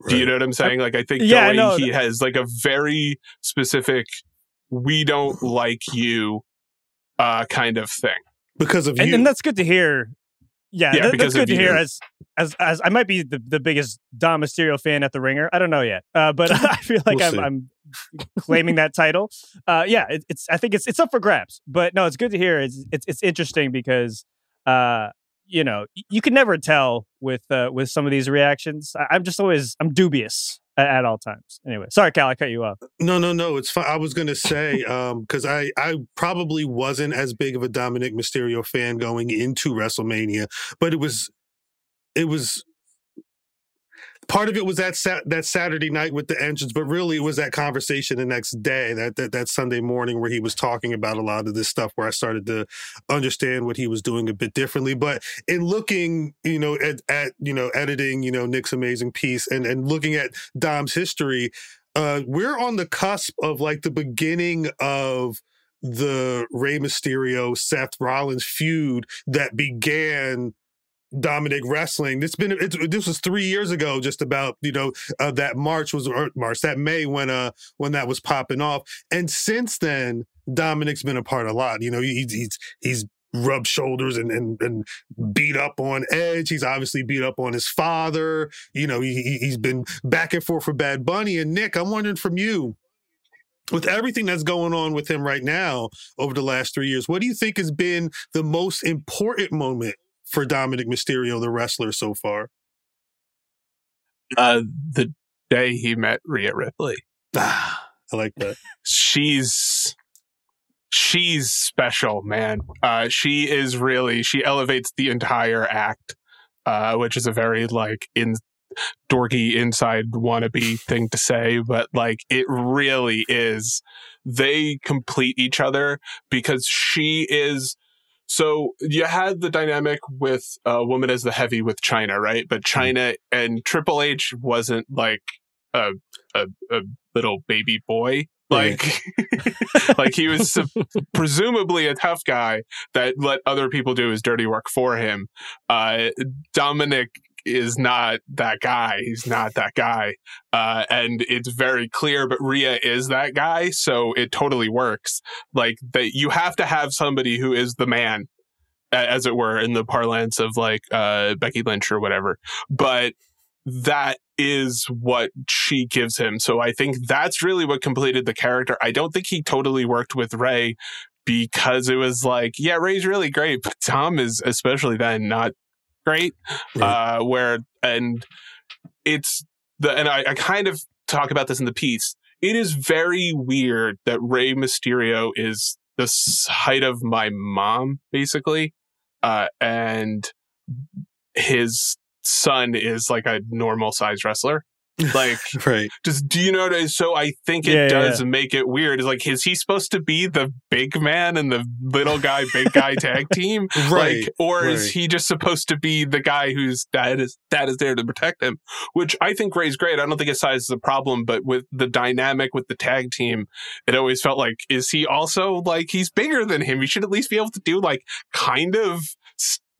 Right. Do you know what I'm saying? Like, I think yeah, no, heat has like a very specific, we don't like you uh, kind of thing. Because of you. And, and that's good to hear. Yeah, yeah that, that's good to hear. As as as I might be the, the biggest Dom Mysterio fan at the Ringer. I don't know yet, uh, but <laughs> I feel like we'll I'm, I'm, claiming that title. Uh, yeah, it, it's I think it's it's up for grabs. But no, it's good to hear. It's it's, it's interesting because uh, you know you can never tell with uh, with some of these reactions. I, am just always I'm dubious at, all times. Anyway, sorry, Khal, I cut you off. No, no, no, it's fine. I was gonna say because um, I I probably wasn't as big of a Dominik Mysterio fan going into WrestleMania, but it was it was part of it was that that Saturday night with the entrance, but really it was that conversation the next day, that, that that Sunday morning where he was talking about a lot of this stuff, where I started to understand what he was doing a bit differently. But in looking, you know, at, at you know editing, you know Nick's amazing piece, and and looking at Dom's history, uh, we're on the cusp of like the beginning of the Rey Mysterio Seth Rollins feud that began Dominik wrestling. It's been it's, this was three years ago. Just about you know uh, that March was March that May when uh when that was popping off, and since then Dominik's been a part a lot. You know he's he's he's rubbed shoulders and, and and beat up on Edge. He's obviously beat up on his father. You know he he's been back and forth for Bad Bunny and Nick. I'm wondering from you with everything that's going on with him right now over the last three years, what do you think has been the most important moment for Dominik Mysterio, the wrestler, so far? Uh, the day he met Rhea Ripley. Ah, I like that. she's she's special, man. Uh, she is really she elevates the entire act, uh, which is a very like in dorky inside wannabe thing to say, but like it really is. They complete each other because she is so you had the dynamic with a woman as the heavy with Chyna, right? But mm-hmm. And Triple H wasn't like a a, a little baby boy. Like, <laughs> like he was presumably a tough guy that let other people do his dirty work for him. Uh, Dominik is not that guy. He's not that guy. Uh, and it's very clear, but Rhea is that guy. So it totally works. Like that you have to have somebody who is the man, as it were, in the parlance of like, uh, Becky Lynch or whatever. But that is what she gives him. So I think that's really what completed the character. I don't think he totally worked with Rey because it was like, yeah, Rey's really great, but Dom is especially then not great. Uh, where and it's the and I, I kind of talk about this in the piece. It is very weird that Rey Mysterio is the height of my mom, basically, uh, and his son is like a normal sized wrestler. Like, <laughs> right? Just do you know what? I, so I think it yeah, does yeah. make it weird. Is like, is he supposed to be the big man and the little guy, big guy tag <laughs> team? right? Like, or right. is he just supposed to be the guy whose dad is dad is there to protect him? Which I think Rey's great. I don't think his size is a problem, but with the dynamic with the tag team, it always felt like, is he also like he's bigger than him? He should at least be able to do like kind of.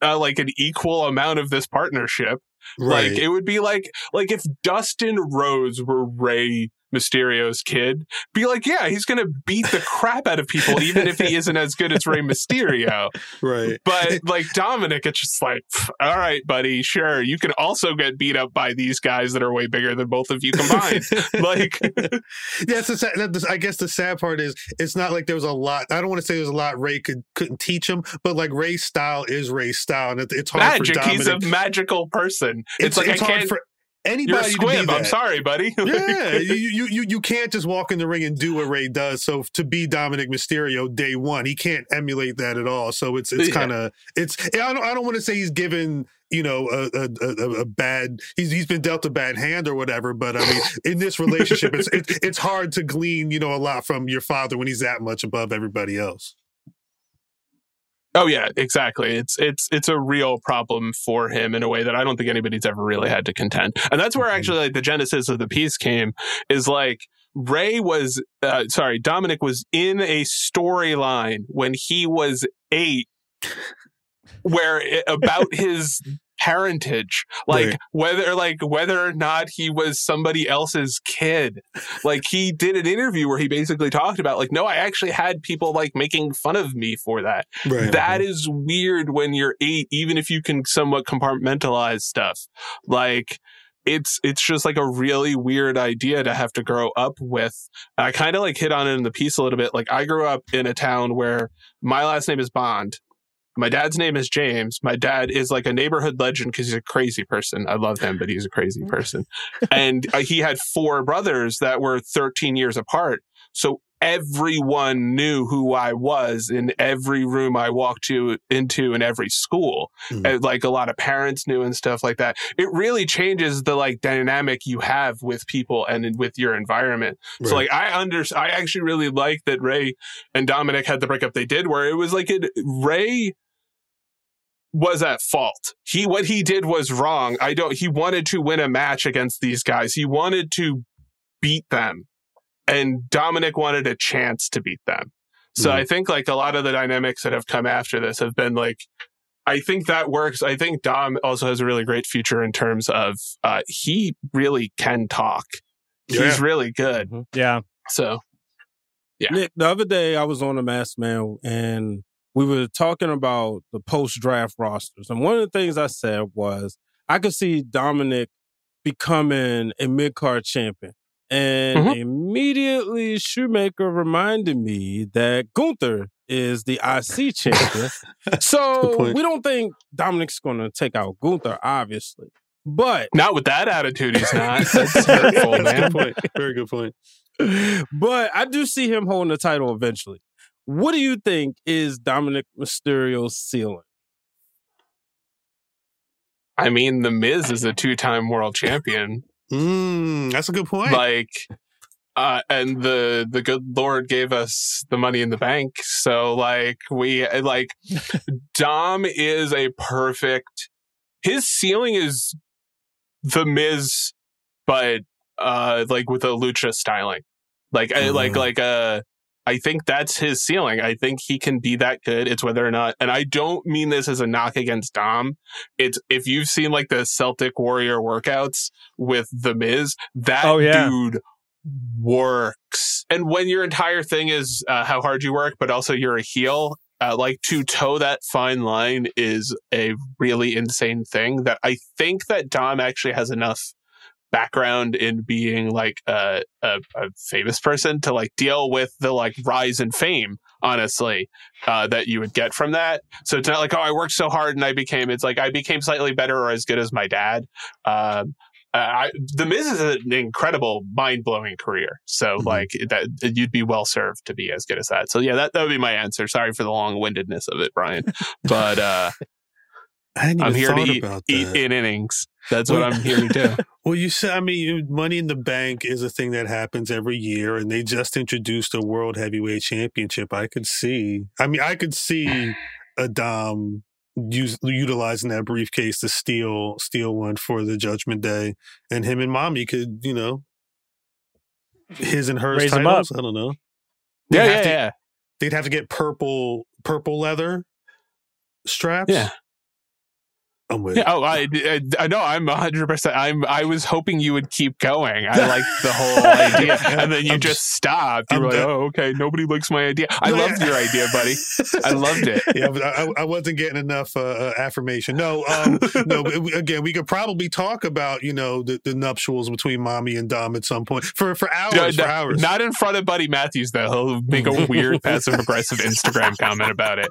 Uh, like an equal amount of this partnership Right. Like it would be like like if Dustin Rhodes were Rey Mysterio's kid, be like, yeah, he's gonna beat the crap out of people, even if he <laughs> isn't as good as Rey Mysterio. Right. But like Dominik, it's just like, all right, buddy, sure, you can also get beat up by these guys that are way bigger than both of you combined. <laughs> like, yeah, the, I guess the sad part is it's not like there was a lot. I don't want to say there's a lot Rey could couldn't teach him, but like Rey's style is Rey's style, and it, it's hard magic. for Dominik. He's a magical person. It's, it's like it's I hard can't. For, anybody You're be squib. I'm sorry, buddy. <laughs> yeah, you, you you can't just walk in the ring and do what Rey does. So to be Dominik Mysterio day one, he can't emulate that at all. So it's it's Yeah. kind of it's. I don't I don't want to say he's given you know a, a, a, a bad he's he's been dealt a bad hand or whatever. But I mean, in this relationship, it's <laughs> it, it's hard to glean you know a lot from your father when he's that much above everybody else. Oh yeah, exactly. It's it's it's a real problem for him in a way that I don't think anybody's ever really had to contend. And that's where actually like the genesis of the piece came is like Rey was uh, sorry, Dominik was in a storyline when he was 8 where it, about his parentage like Right. whether like whether or not he was somebody else's kid like he did an interview where he basically talked about like no i actually had people like making fun of me for that Right. Uh-huh. that is weird when you're eight, even if you can somewhat compartmentalize stuff. Like it's it's just like a really weird idea to have to grow up with. I kind of like hit on it in the piece a little bit. Like I grew up in a town where my last name is Bond. My dad's name is James. My dad is like a neighborhood legend because he's a crazy person. I love him, but he's a crazy person. And uh, he had four brothers that were 13 years apart. So everyone knew who I was in every room I walked to into in every school. Mm. And, like a lot of parents knew and stuff like that. It really changes the like dynamic you have with people and in- with your environment. So like I under I actually really like that Rey and Dominik had the breakup they did where it was like it Rey was at fault. He what he did was wrong. I don't he wanted to win a match against these guys. He wanted to beat them. And Dominik wanted a chance to beat them. So Mhm. I think like a lot of the dynamics that have come after this have been like I think that works. I think Dom also has a really great future in terms of uh he really can talk. He's really good. Yeah. So Yeah. Nick, the other day I was on a Masked Man and we were talking about the post draft rosters. And one of the things I said was I could see Dominik becoming a mid card champion. And Mhm. immediately Shoemaker reminded me that Gunther is the IC champion. <laughs> So we don't think Dominik's going to take out Gunther, obviously. But not with that attitude he's not. <laughs> That's hurtful, man. good point. Very good point. but I do see him holding the title eventually. What do you think is Dominik Mysterio's ceiling? I mean, The Miz is a two-time world champion. Mm, that's a good point. Like, uh, and the the good Lord gave us the money in the bank. So, like, we like Dom is a perfect. His ceiling is The Miz, but uh, like with a lucha styling, like I like Uh. like uh I think that's his ceiling. I think he can be that good. It's whether or not, and I don't mean this as a knock against Dom. It's if you've seen like the Celtic Warrior workouts with the Miz, that Oh, yeah. dude works. And when your entire thing is uh, how hard you work, but also you're a heel, uh, like to toe that fine line is a really insane thing that I think that Dom actually has enough background in being like a, a, a famous person to like deal with the like rise in fame honestly uh, that you would get from that so it's not like oh i worked so hard and i became it's like i became slightly better or as good as my dad um, I, the Miz is an incredible, mind-blowing career. So, like that, you'd be well served to be as good as that. So, yeah, that, that would be my answer. Sorry for the long-windedness of it, Brian, but uh, I hadn't I'm here to eat, about eat in innings. That's what I'm <laughs> here to do. Well, you said, I mean, Money in the Bank is a thing that happens every year, and they just introduced a World Heavyweight Championship. I could see, I mean, I could see a Dom use, utilizing that briefcase to steal steal one for the Judgment Day, and him and Mommy could, you know, his and hers Raise titles. I don't know. Yeah, They'd yeah, have to- yeah. They'd have to get purple purple leather straps. Yeah. I'm with. <laughs> Yeah, oh, I, I, know. I'm 100. percent I'm. I was hoping you would keep going. I <laughs> like the whole idea, and then you I'm just stopped. You I'm were like, "Oh, okay. Nobody likes my idea." I loved your idea, buddy. I loved it. <laughs> yeah, but I, I wasn't getting enough uh, uh, affirmation. No, um, no. Again, we could probably talk about you know the, the nuptials between mommy and Dom at some point for for hours. No, for no, hours. Not in front of Buddy Matthews, though. He'll make a weird passive aggressive Instagram comment about it.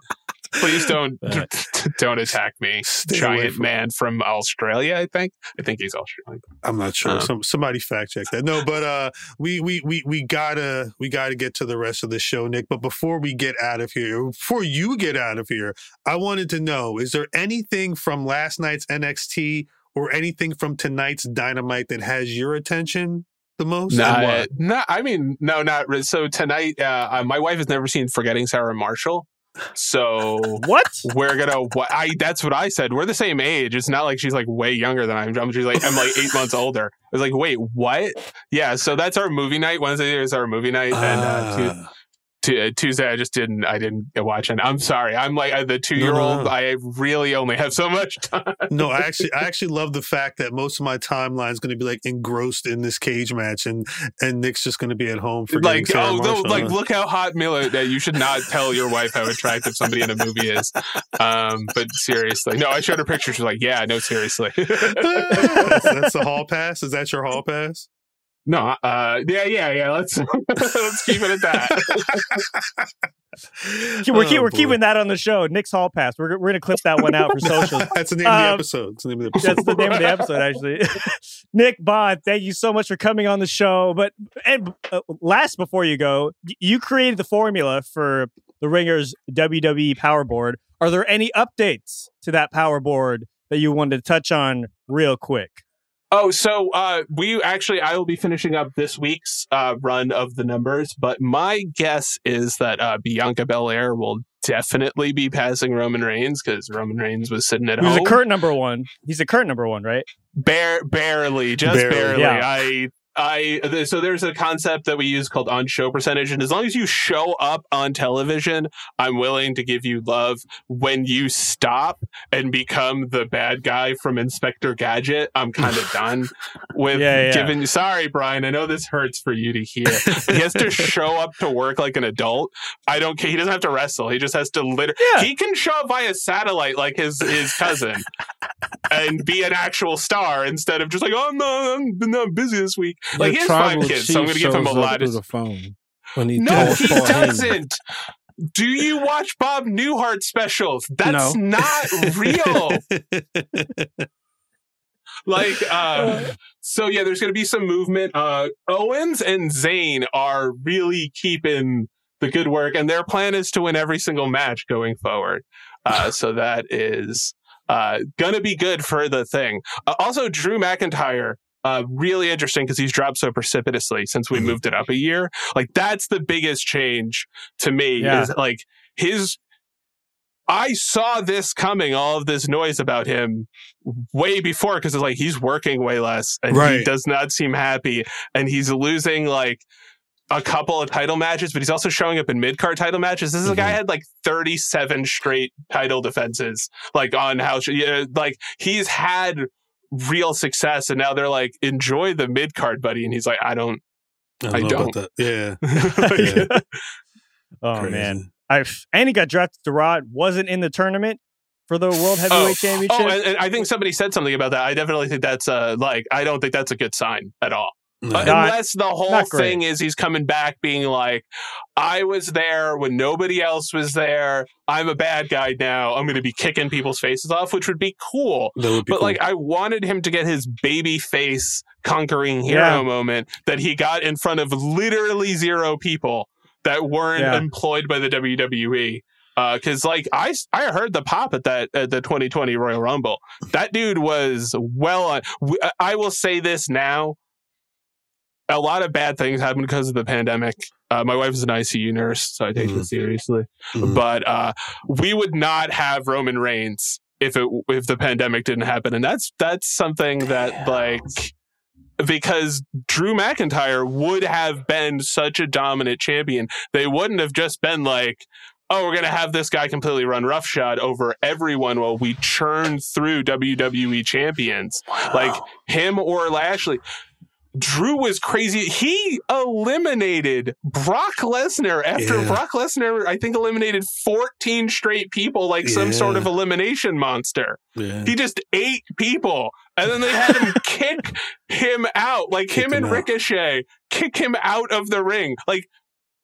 Please don't <laughs> <laughs> don't attack me, Stay giant from- man from Australia. I think. I think he's Australian. I'm not sure. Uh, Some somebody fact check that. No, but uh, we we we we gotta we gotta get to the rest of the show, Nick. But before we get out of here, before you get out of here, I wanted to know: is there anything from last night's NXT or anything from tonight's Dynamite that has your attention the most? And Nah, why? no, I mean, no, not re- so. Tonight, uh, uh, my wife has never seen Forgetting Sarah Marshall, so what? We're gonna. wha- I that's what I said. We're the same age. It's not like she's like way younger than. I'm she's like I'm like eight months older. I was like, wait, what? Yeah. So that's our movie night. Wednesday is our movie night, and uh, Uh, Tuesday I just didn't. I didn't watch it. I'm sorry. I'm like uh, the two year old. no. I really only have so much time. No, I <laughs> actually, I actually love the fact that most of my timeline is going to be like engrossed in this cage match, and and Nick's just going to be at home for like Sarah oh no, like look how hot Mila that you should not tell your wife how attractive somebody in a movie is um but seriously no I showed her picture she's like yeah no seriously <laughs> that's, that's the hall pass. Is that your hall pass? No uh yeah yeah yeah let's <laughs> let's keep it at that We're, keep, Oh, we're keeping that on the show. Nick's Hall Pass. We're, we're going to clip that one out for social. <laughs> That's the name of the Um, episode. That's the name of the episode. That's the name of the episode, actually. <laughs> Nick Bond, thank you so much for coming on the show. But and uh, last, before you go, you created the formula for the Ringers WWE Power Board. Are there any updates to that Power Board that you wanted to touch on real quick? Oh, so uh, we actually, I will be finishing up this week's uh, run of the numbers, but my guess is that uh, Bianca Belair will definitely be passing Roman Reigns because Roman Reigns was sitting at home. He's a current number one. He's a current number one, right? Bare, barely, just Barely. barely. Yeah. I, I. So there's a concept that we use called on-show percentage, and as long as you show up on television, I'm willing to give you love. When you stop and become the bad guy from Inspector Gadget, I'm kind of <laughs> done with Yeah, yeah. giving. Sorry, Brian. I know this hurts for you to hear. he has to <laughs> show up to work like an adult. I don't care. He doesn't have to wrestle. He just has to literally. Yeah. He can show up via satellite like his his cousin <laughs> and be an actual star instead of just like, oh no, I'm uh, not busy this week. Like he has five kids, so I'm going to give him a lot of. the phone when he No, he doesn't. Do you watch Bob Newhart specials? That's No. not real. <laughs> like uh so yeah there's gonna be some movement uh owens and Zayn are really keeping the good work and their plan is to win every single match going forward uh <laughs> so that is uh gonna be good for the thing uh, also drew mcintyre uh, really interesting because he's dropped so precipitously since we Mhm. moved it up a year. Like that's the biggest change to me. Yeah. Is like his. I saw this coming, all of this noise about him way before because it's like he's working way less and he does not seem happy and he's losing like a couple of title matches, but he's also showing up in mid card title matches. This is a guy had like 37 straight title defenses, like on house. Yeah, like he's had real success, and now they're like, enjoy the mid card, buddy. And he's like, I don't. I know don't. that. <laughs> <laughs> Yeah. Yeah. Oh Crazy. man, i've and he got drafted to Raw. Wasn't in the tournament for the World Heavyweight Championship. Oh, and, and I think somebody said something about that. I definitely think that's uh like I don't think that's a good sign at all. No. Uh, Not- Unless the whole thing is he's coming back being like, I was there when nobody else was there. I'm a bad guy now. I'm going to be kicking people's faces off, which would be cool. That would be But cool. like, I wanted him to get his baby face conquering hero Yeah. moment that he got in front of literally zero people that weren't Yeah. employed by the WWE. Because like I, I heard the pop at that at the 2020 Royal Rumble. That dude was well on. w- I will say this now. A lot of bad things happened because of the pandemic. Uh, my wife is an ICU nurse, so I take Mhm. this seriously. Mhm. But uh, we would not have Roman Reigns if it if the pandemic didn't happen, and that's that's something that like because Drew McIntyre would have been such a dominant champion, they wouldn't have just been like, oh, we're going to have this guy completely run roughshod over everyone while we churn through WWE champions. Like him or Lashley. Drew was crazy. He eliminated Brock Lesnar after Yeah. Brock Lesnar, I think, eliminated 14 straight people like some sort of elimination monster. yeah. He just ate people. And then they had him <laughs> kick him out. Like Kick him him and out. Ricochet kick him out of the ring. Like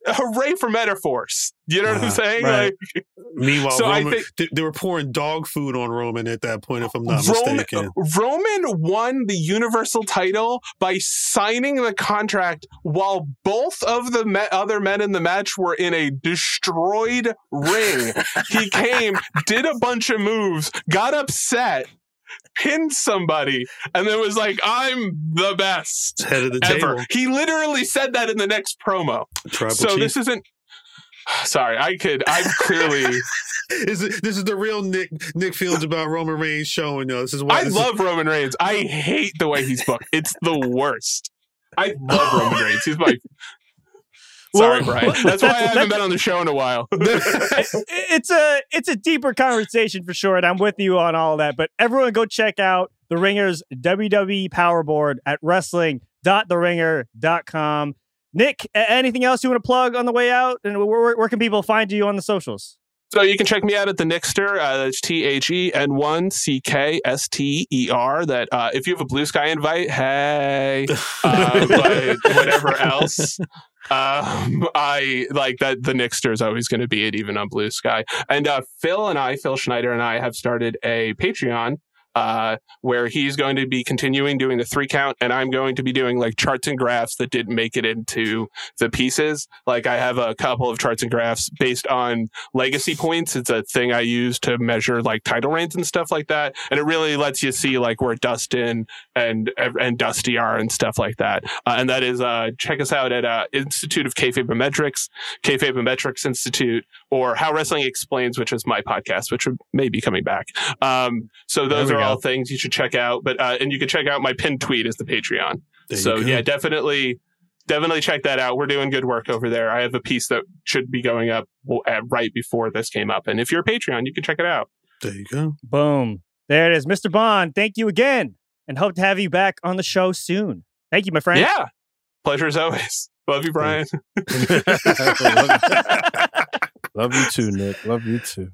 hooray for metaphors. You know what I'm uh, saying? right. Like, Meanwhile, So I think- they, they were pouring dog food on Roman at that point, if I'm not Roman, mistaken. Roman won the Universal title by signing the contract while both of the me- other men in the match were in a destroyed ring. he <laughs> came, did a bunch of moves, got upset, pinned somebody, and then was like, I'm the best Head of the ever. table. He literally said that in the next promo. Tribal so chief. this isn't. <sighs> Sorry, I could. I'm clearly. <laughs> Is it, this is the real Nick Nick Fields about Roman Reigns showing though. This is why I this love Roman Reigns. I hate the way he's booked. It's the worst. I love Roman Reigns. He's my. Sorry, Well, Brian. well, That's why I haven't been on the show in a while. <laughs> <laughs> it's a it's a deeper conversation for sure, and I'm with you on all that. But everyone, go check out the Ringers WWE Power Board at wrestling.theringer.com. Nick, anything else you want to plug on the way out? And where, where, where can people find you on the socials? So you can check me out at the Nixter. Uh, that's T H E N one C K S T E R. That uh, if you have a Blue Sky invite, hey. <laughs> Uh, but whatever else, um, I like that. The Nixter is always going to be it, even on Blue Sky. And uh, Phil and I, Phil Schneider and I, have started a Patreon. Uh, where he's going to be continuing doing the three count, and I'm going to be doing like charts and graphs that didn't make it into the pieces. Like I have a couple of charts and graphs based on legacy points. It's a thing I use to measure like title reigns and stuff like that, and it really lets you see like where Dustin and and Dusty are and stuff like that. Uh, and that is uh, check us out at uh, Institute of Kayfabe Metrics, Kayfabe Metrics Institute, or How Wrestling Explains, which is my podcast, which may be coming back. Um, so those are all things you should check out. But uh, and you can check out my pinned tweet is the Patreon. There so yeah, definitely. Definitely check that out. We're doing good work over there. I have a piece that should be going up uh, right before this came up. And if you're a Patreon, you can check it out. There you go. Boom. There it is. Mr. Bond, thank you again, and hope to have you back on the show soon. Thank you, my friend. Yeah. Pleasure as always. <laughs> Love you, Brian. <laughs> <laughs> Love you too, Nick. Love you too.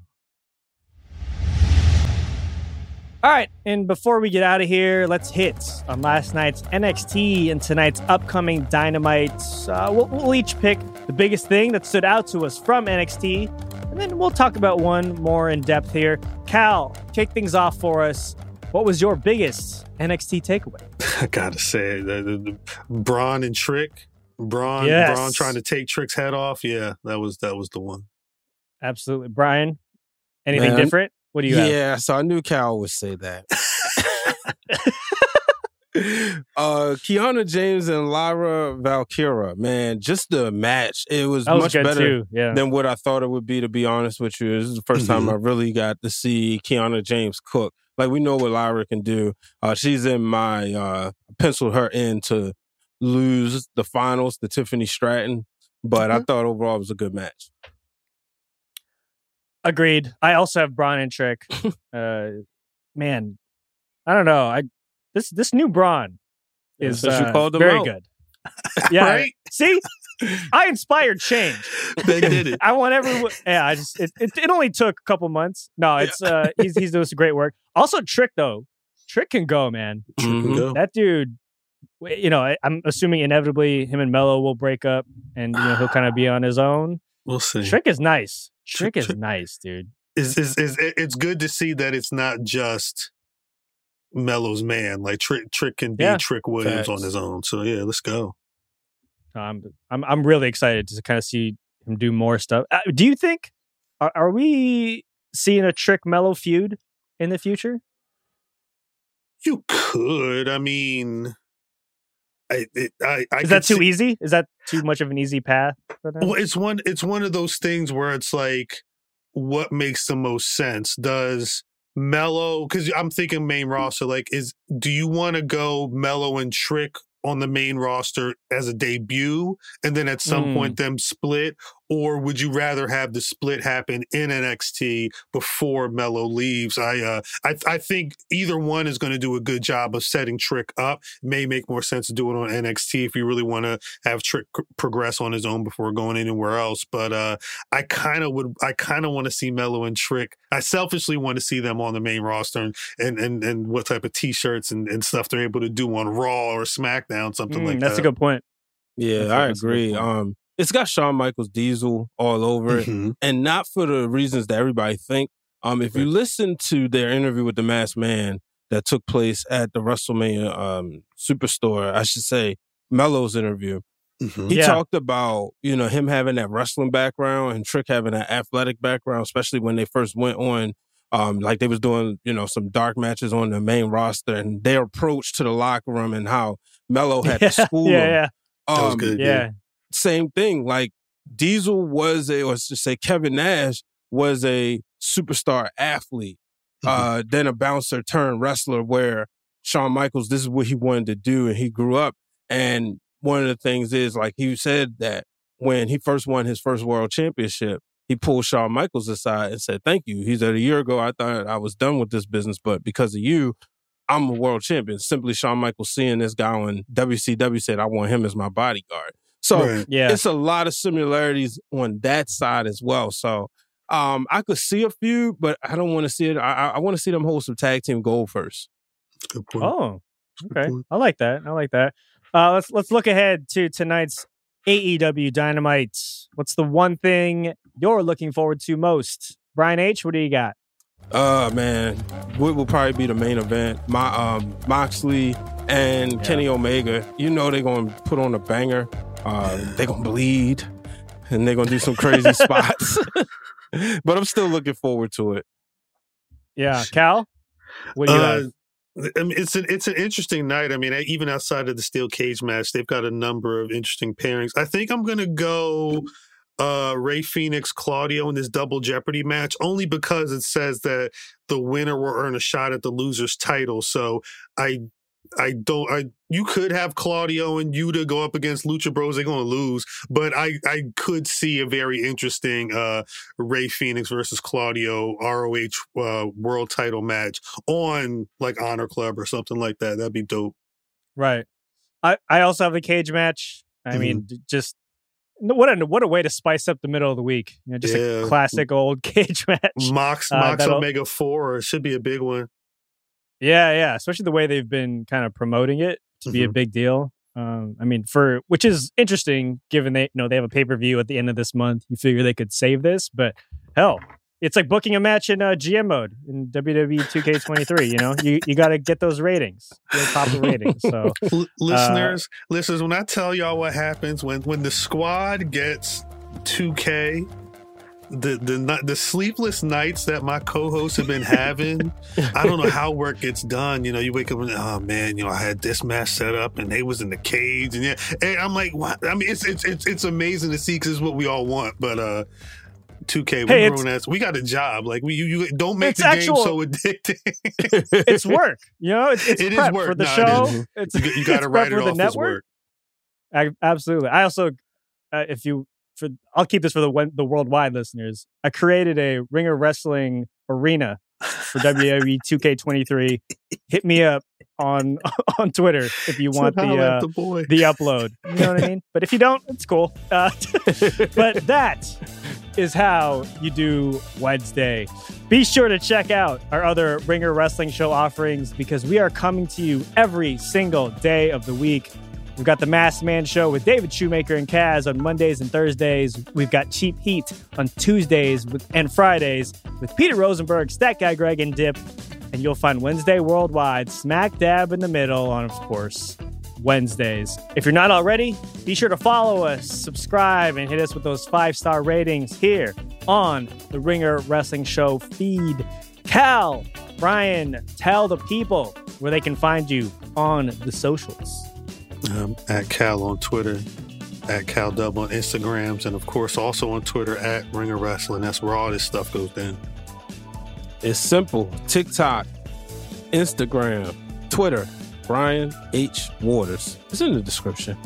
All right, and before we get out of here, let's hit on last night's NXT and tonight's upcoming Dynamite. Uh, we'll, we'll each pick the biggest thing that stood out to us from NXT, and then we'll talk about one more in depth here. Khal, kick things off for us. What was your biggest NXT takeaway? <laughs> I gotta say the, the, the Bron and Trick, Bron, Yes. Bron trying to take Trick's head off. Yeah, that was that was the one. Absolutely, Brian. Anything Man, different? What do you have? yeah, so I knew Khal would say that. <laughs> <laughs> uh Kiana James and Lyra Valkyria, man, just the match. It was was much better too, yeah. than what I thought it would be, to be honest with you. This is the 1st time Mhm. I really got to see Kiana James cook. Like we know what Lyra can do. Uh she's in my uh penciled her in to lose the finals to Tiffany Stratton. But I thought overall it was a good match. Agreed. I also have Bron and Trick. <laughs> uh, man, I don't know. I this this new Bron is since you uh, called very out. good. <laughs> Yeah. Right? See, <laughs> I inspired change. They did it. I want everyone. Yeah, I just it, it, it only took a couple months. No, it's uh he's he's doing some great work. Also, Trick though, Trick can go, man. Trick can go. That dude. You know, I- I'm assuming inevitably him and Melo will break up, and you know he'll kind of be on his own. We'll see. Trick is nice. Trick is nice, dude. is is is it's good to see that it's not just Melo's man. Like Trick Trick can be Yeah. Trick Williams on his own. So yeah, let's go. I'm I'm I'm really excited to kind of see him do more stuff. Uh, do you think are, are we seeing a Trick Melo feud in the future? You could. I mean, I it, I, I Is that too see- easy? Is that too much of an easy path? For? Well, it's one. It's one of those things where it's like, what makes the most sense? Does Melo? Because I'm thinking main roster. Like, is do you want to go Melo and Trick on the main roster as a debut, and then at some Mm. point them split, or would you rather have the split happen in NXT before Melo leaves? I uh, I I think either one is going to do a good job of setting Trick up. May make more sense to do it on NXT if you really want to have Trick progress on his own before going anywhere else. But uh, I kind of would. I kind of want to see Melo and Trick. I selfishly want to see them on the main roster and and and, and what type of T-shirts and, and stuff they're able to do on Raw or SmackDown, something Mm, like that's that. That's a good point. Yeah, That's a- I that's a good agree. point. Um, it's got Shawn Michaels Diesel all over it, Mhm. and not for the reasons that everybody think. Um, if you listen to their interview with the Masked Man that took place at the WrestleMania um, Superstore, I should say Melo's interview, Mhm. he Yeah. talked about you know him having that wrestling background and Trick having that athletic background, especially when they first went on. Um, like they was doing, you know, some dark matches on the main roster, and their approach to the locker room and how Melo had <laughs> yeah, to school yeah, him. yeah, That was Um, good. yeah. Same thing. Like Diesel was a, or to say Kevin Nash was a superstar athlete, uh, then a bouncer turned wrestler. Where Shawn Michaels, this is what he wanted to do, and he grew up. And one of the things is like he said that when he first won his first world championship, he pulled Shawn Michaels aside and said, "Thank you." He said, "A year ago, I thought I was done with this business, but because of you." I'm a world champion. Simply Shawn Michaels seeing this guy on WCW said, I want him as my bodyguard. So Right. Yeah. it's a lot of similarities on that side as well. So um, I could see a few, but I don't want to see it. I, I, I want to see them hold some tag team gold first. Good point. Oh, Good okay. point. I like that. I like that. Uh, let's let's look ahead to tonight's AEW Dynamite. What's the one thing you're looking forward to most? Brian H, what do you got? Uh man, what will probably be the main event? My um Moxley and Kenny Omega. You know they're gonna put on a banger. Uh, they're gonna bleed, and they're gonna do some crazy <laughs> spots. <laughs> but I'm still looking forward to it. Yeah, Khal, what do you Uh, have? I mean, it's an it's an interesting night. I mean, even outside of the steel cage match, they've got a number of interesting pairings. I think I'm gonna go uh Rey Fenix Claudio in this double jeopardy match only because it says that the winner will earn a shot at the loser's title. So I I don't I you could have Claudio and Yuta go up against Lucha Bros. They're gonna lose, but I I could see a very interesting uh Rey Fenix versus Claudio ROH uh, world title match on like Honor Club or something like that. That'd be dope. Right. I I also have a cage match. I mean, just what a what a way to spice up the middle of the week. You know, just Yeah. a classic old <laughs> cage match. Mox Uh, Mox that'll- Omega Four should be a big one. Yeah, yeah. Especially the way they've been kind of promoting it to be a Mhm. big deal. Um, I mean, for which is interesting given they you know they have a pay per view at the end of this month. You figure they could save this, but hell, it's like booking a match in uh, GM mode in WWE 2K23. You know, you you got to get those ratings, you gotta top the ratings. So <laughs> L- listeners, listeners, when I tell y'all what happens when when the squad gets 2K, the the the sleepless nights that my co-hosts have been having, <laughs> I don't know how work gets done. You know, you wake up and oh man, you know, I had this match set up and they was in the cage and yeah, and I'm like, what? I mean, it's it's it's, it's amazing to see because it's what we all want, but uh. 2K, we Hey, grown ass. We got a job. Like we, you, you don't make the actual- game so addicting. <laughs> it's work. You know, it's, it's It is work. for the it show. is. It's You, you got to write it the off as network. work. I, absolutely. I also, uh, if you for, I'll keep this for the the worldwide listeners. I created a Ringer Wrestling arena for WWE <laughs> 2K23. Hit me up on <laughs> on Twitter if you want the uh, the the upload. You know what I mean? But if you don't, it's cool. Uh, <laughs> but that is how you do Wednesday. Be sure to check out our other Ringer Wrestling Show offerings because we are coming to you every single day of the week. We've got the Masked Man Show with David Shoemaker and Kaz on Mondays and Thursdays. We've got Cheap Heat on Tuesdays and Fridays with Peter Rosenberg, Stat Guy Greg, and Dip. And you'll find Wednesday Worldwide smack dab in the middle on, of course, Wednesdays. If you're not already, be sure to follow us, subscribe, and hit us with those five star ratings here on the Ringer Wrestling Show feed. Khal, Brian, tell the people where they can find you on the socials. Um, at Cal on Twitter, at Cal Dub on Instagrams, and of course also on Twitter at Ringer Wrestling. That's where all this stuff goes down. It's simple. TikTok, Instagram, Twitter, Brian H. Waters. It's in the description.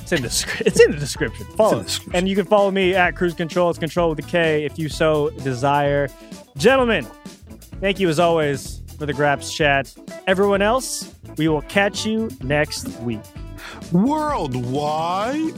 It's in the descri- it's in the description. Follow, and you can follow me at Cruz Control. It's Control with the K if you so desire. Gentlemen, thank you as always for the Graps chat. Everyone else, we will catch you next week. Worldwide.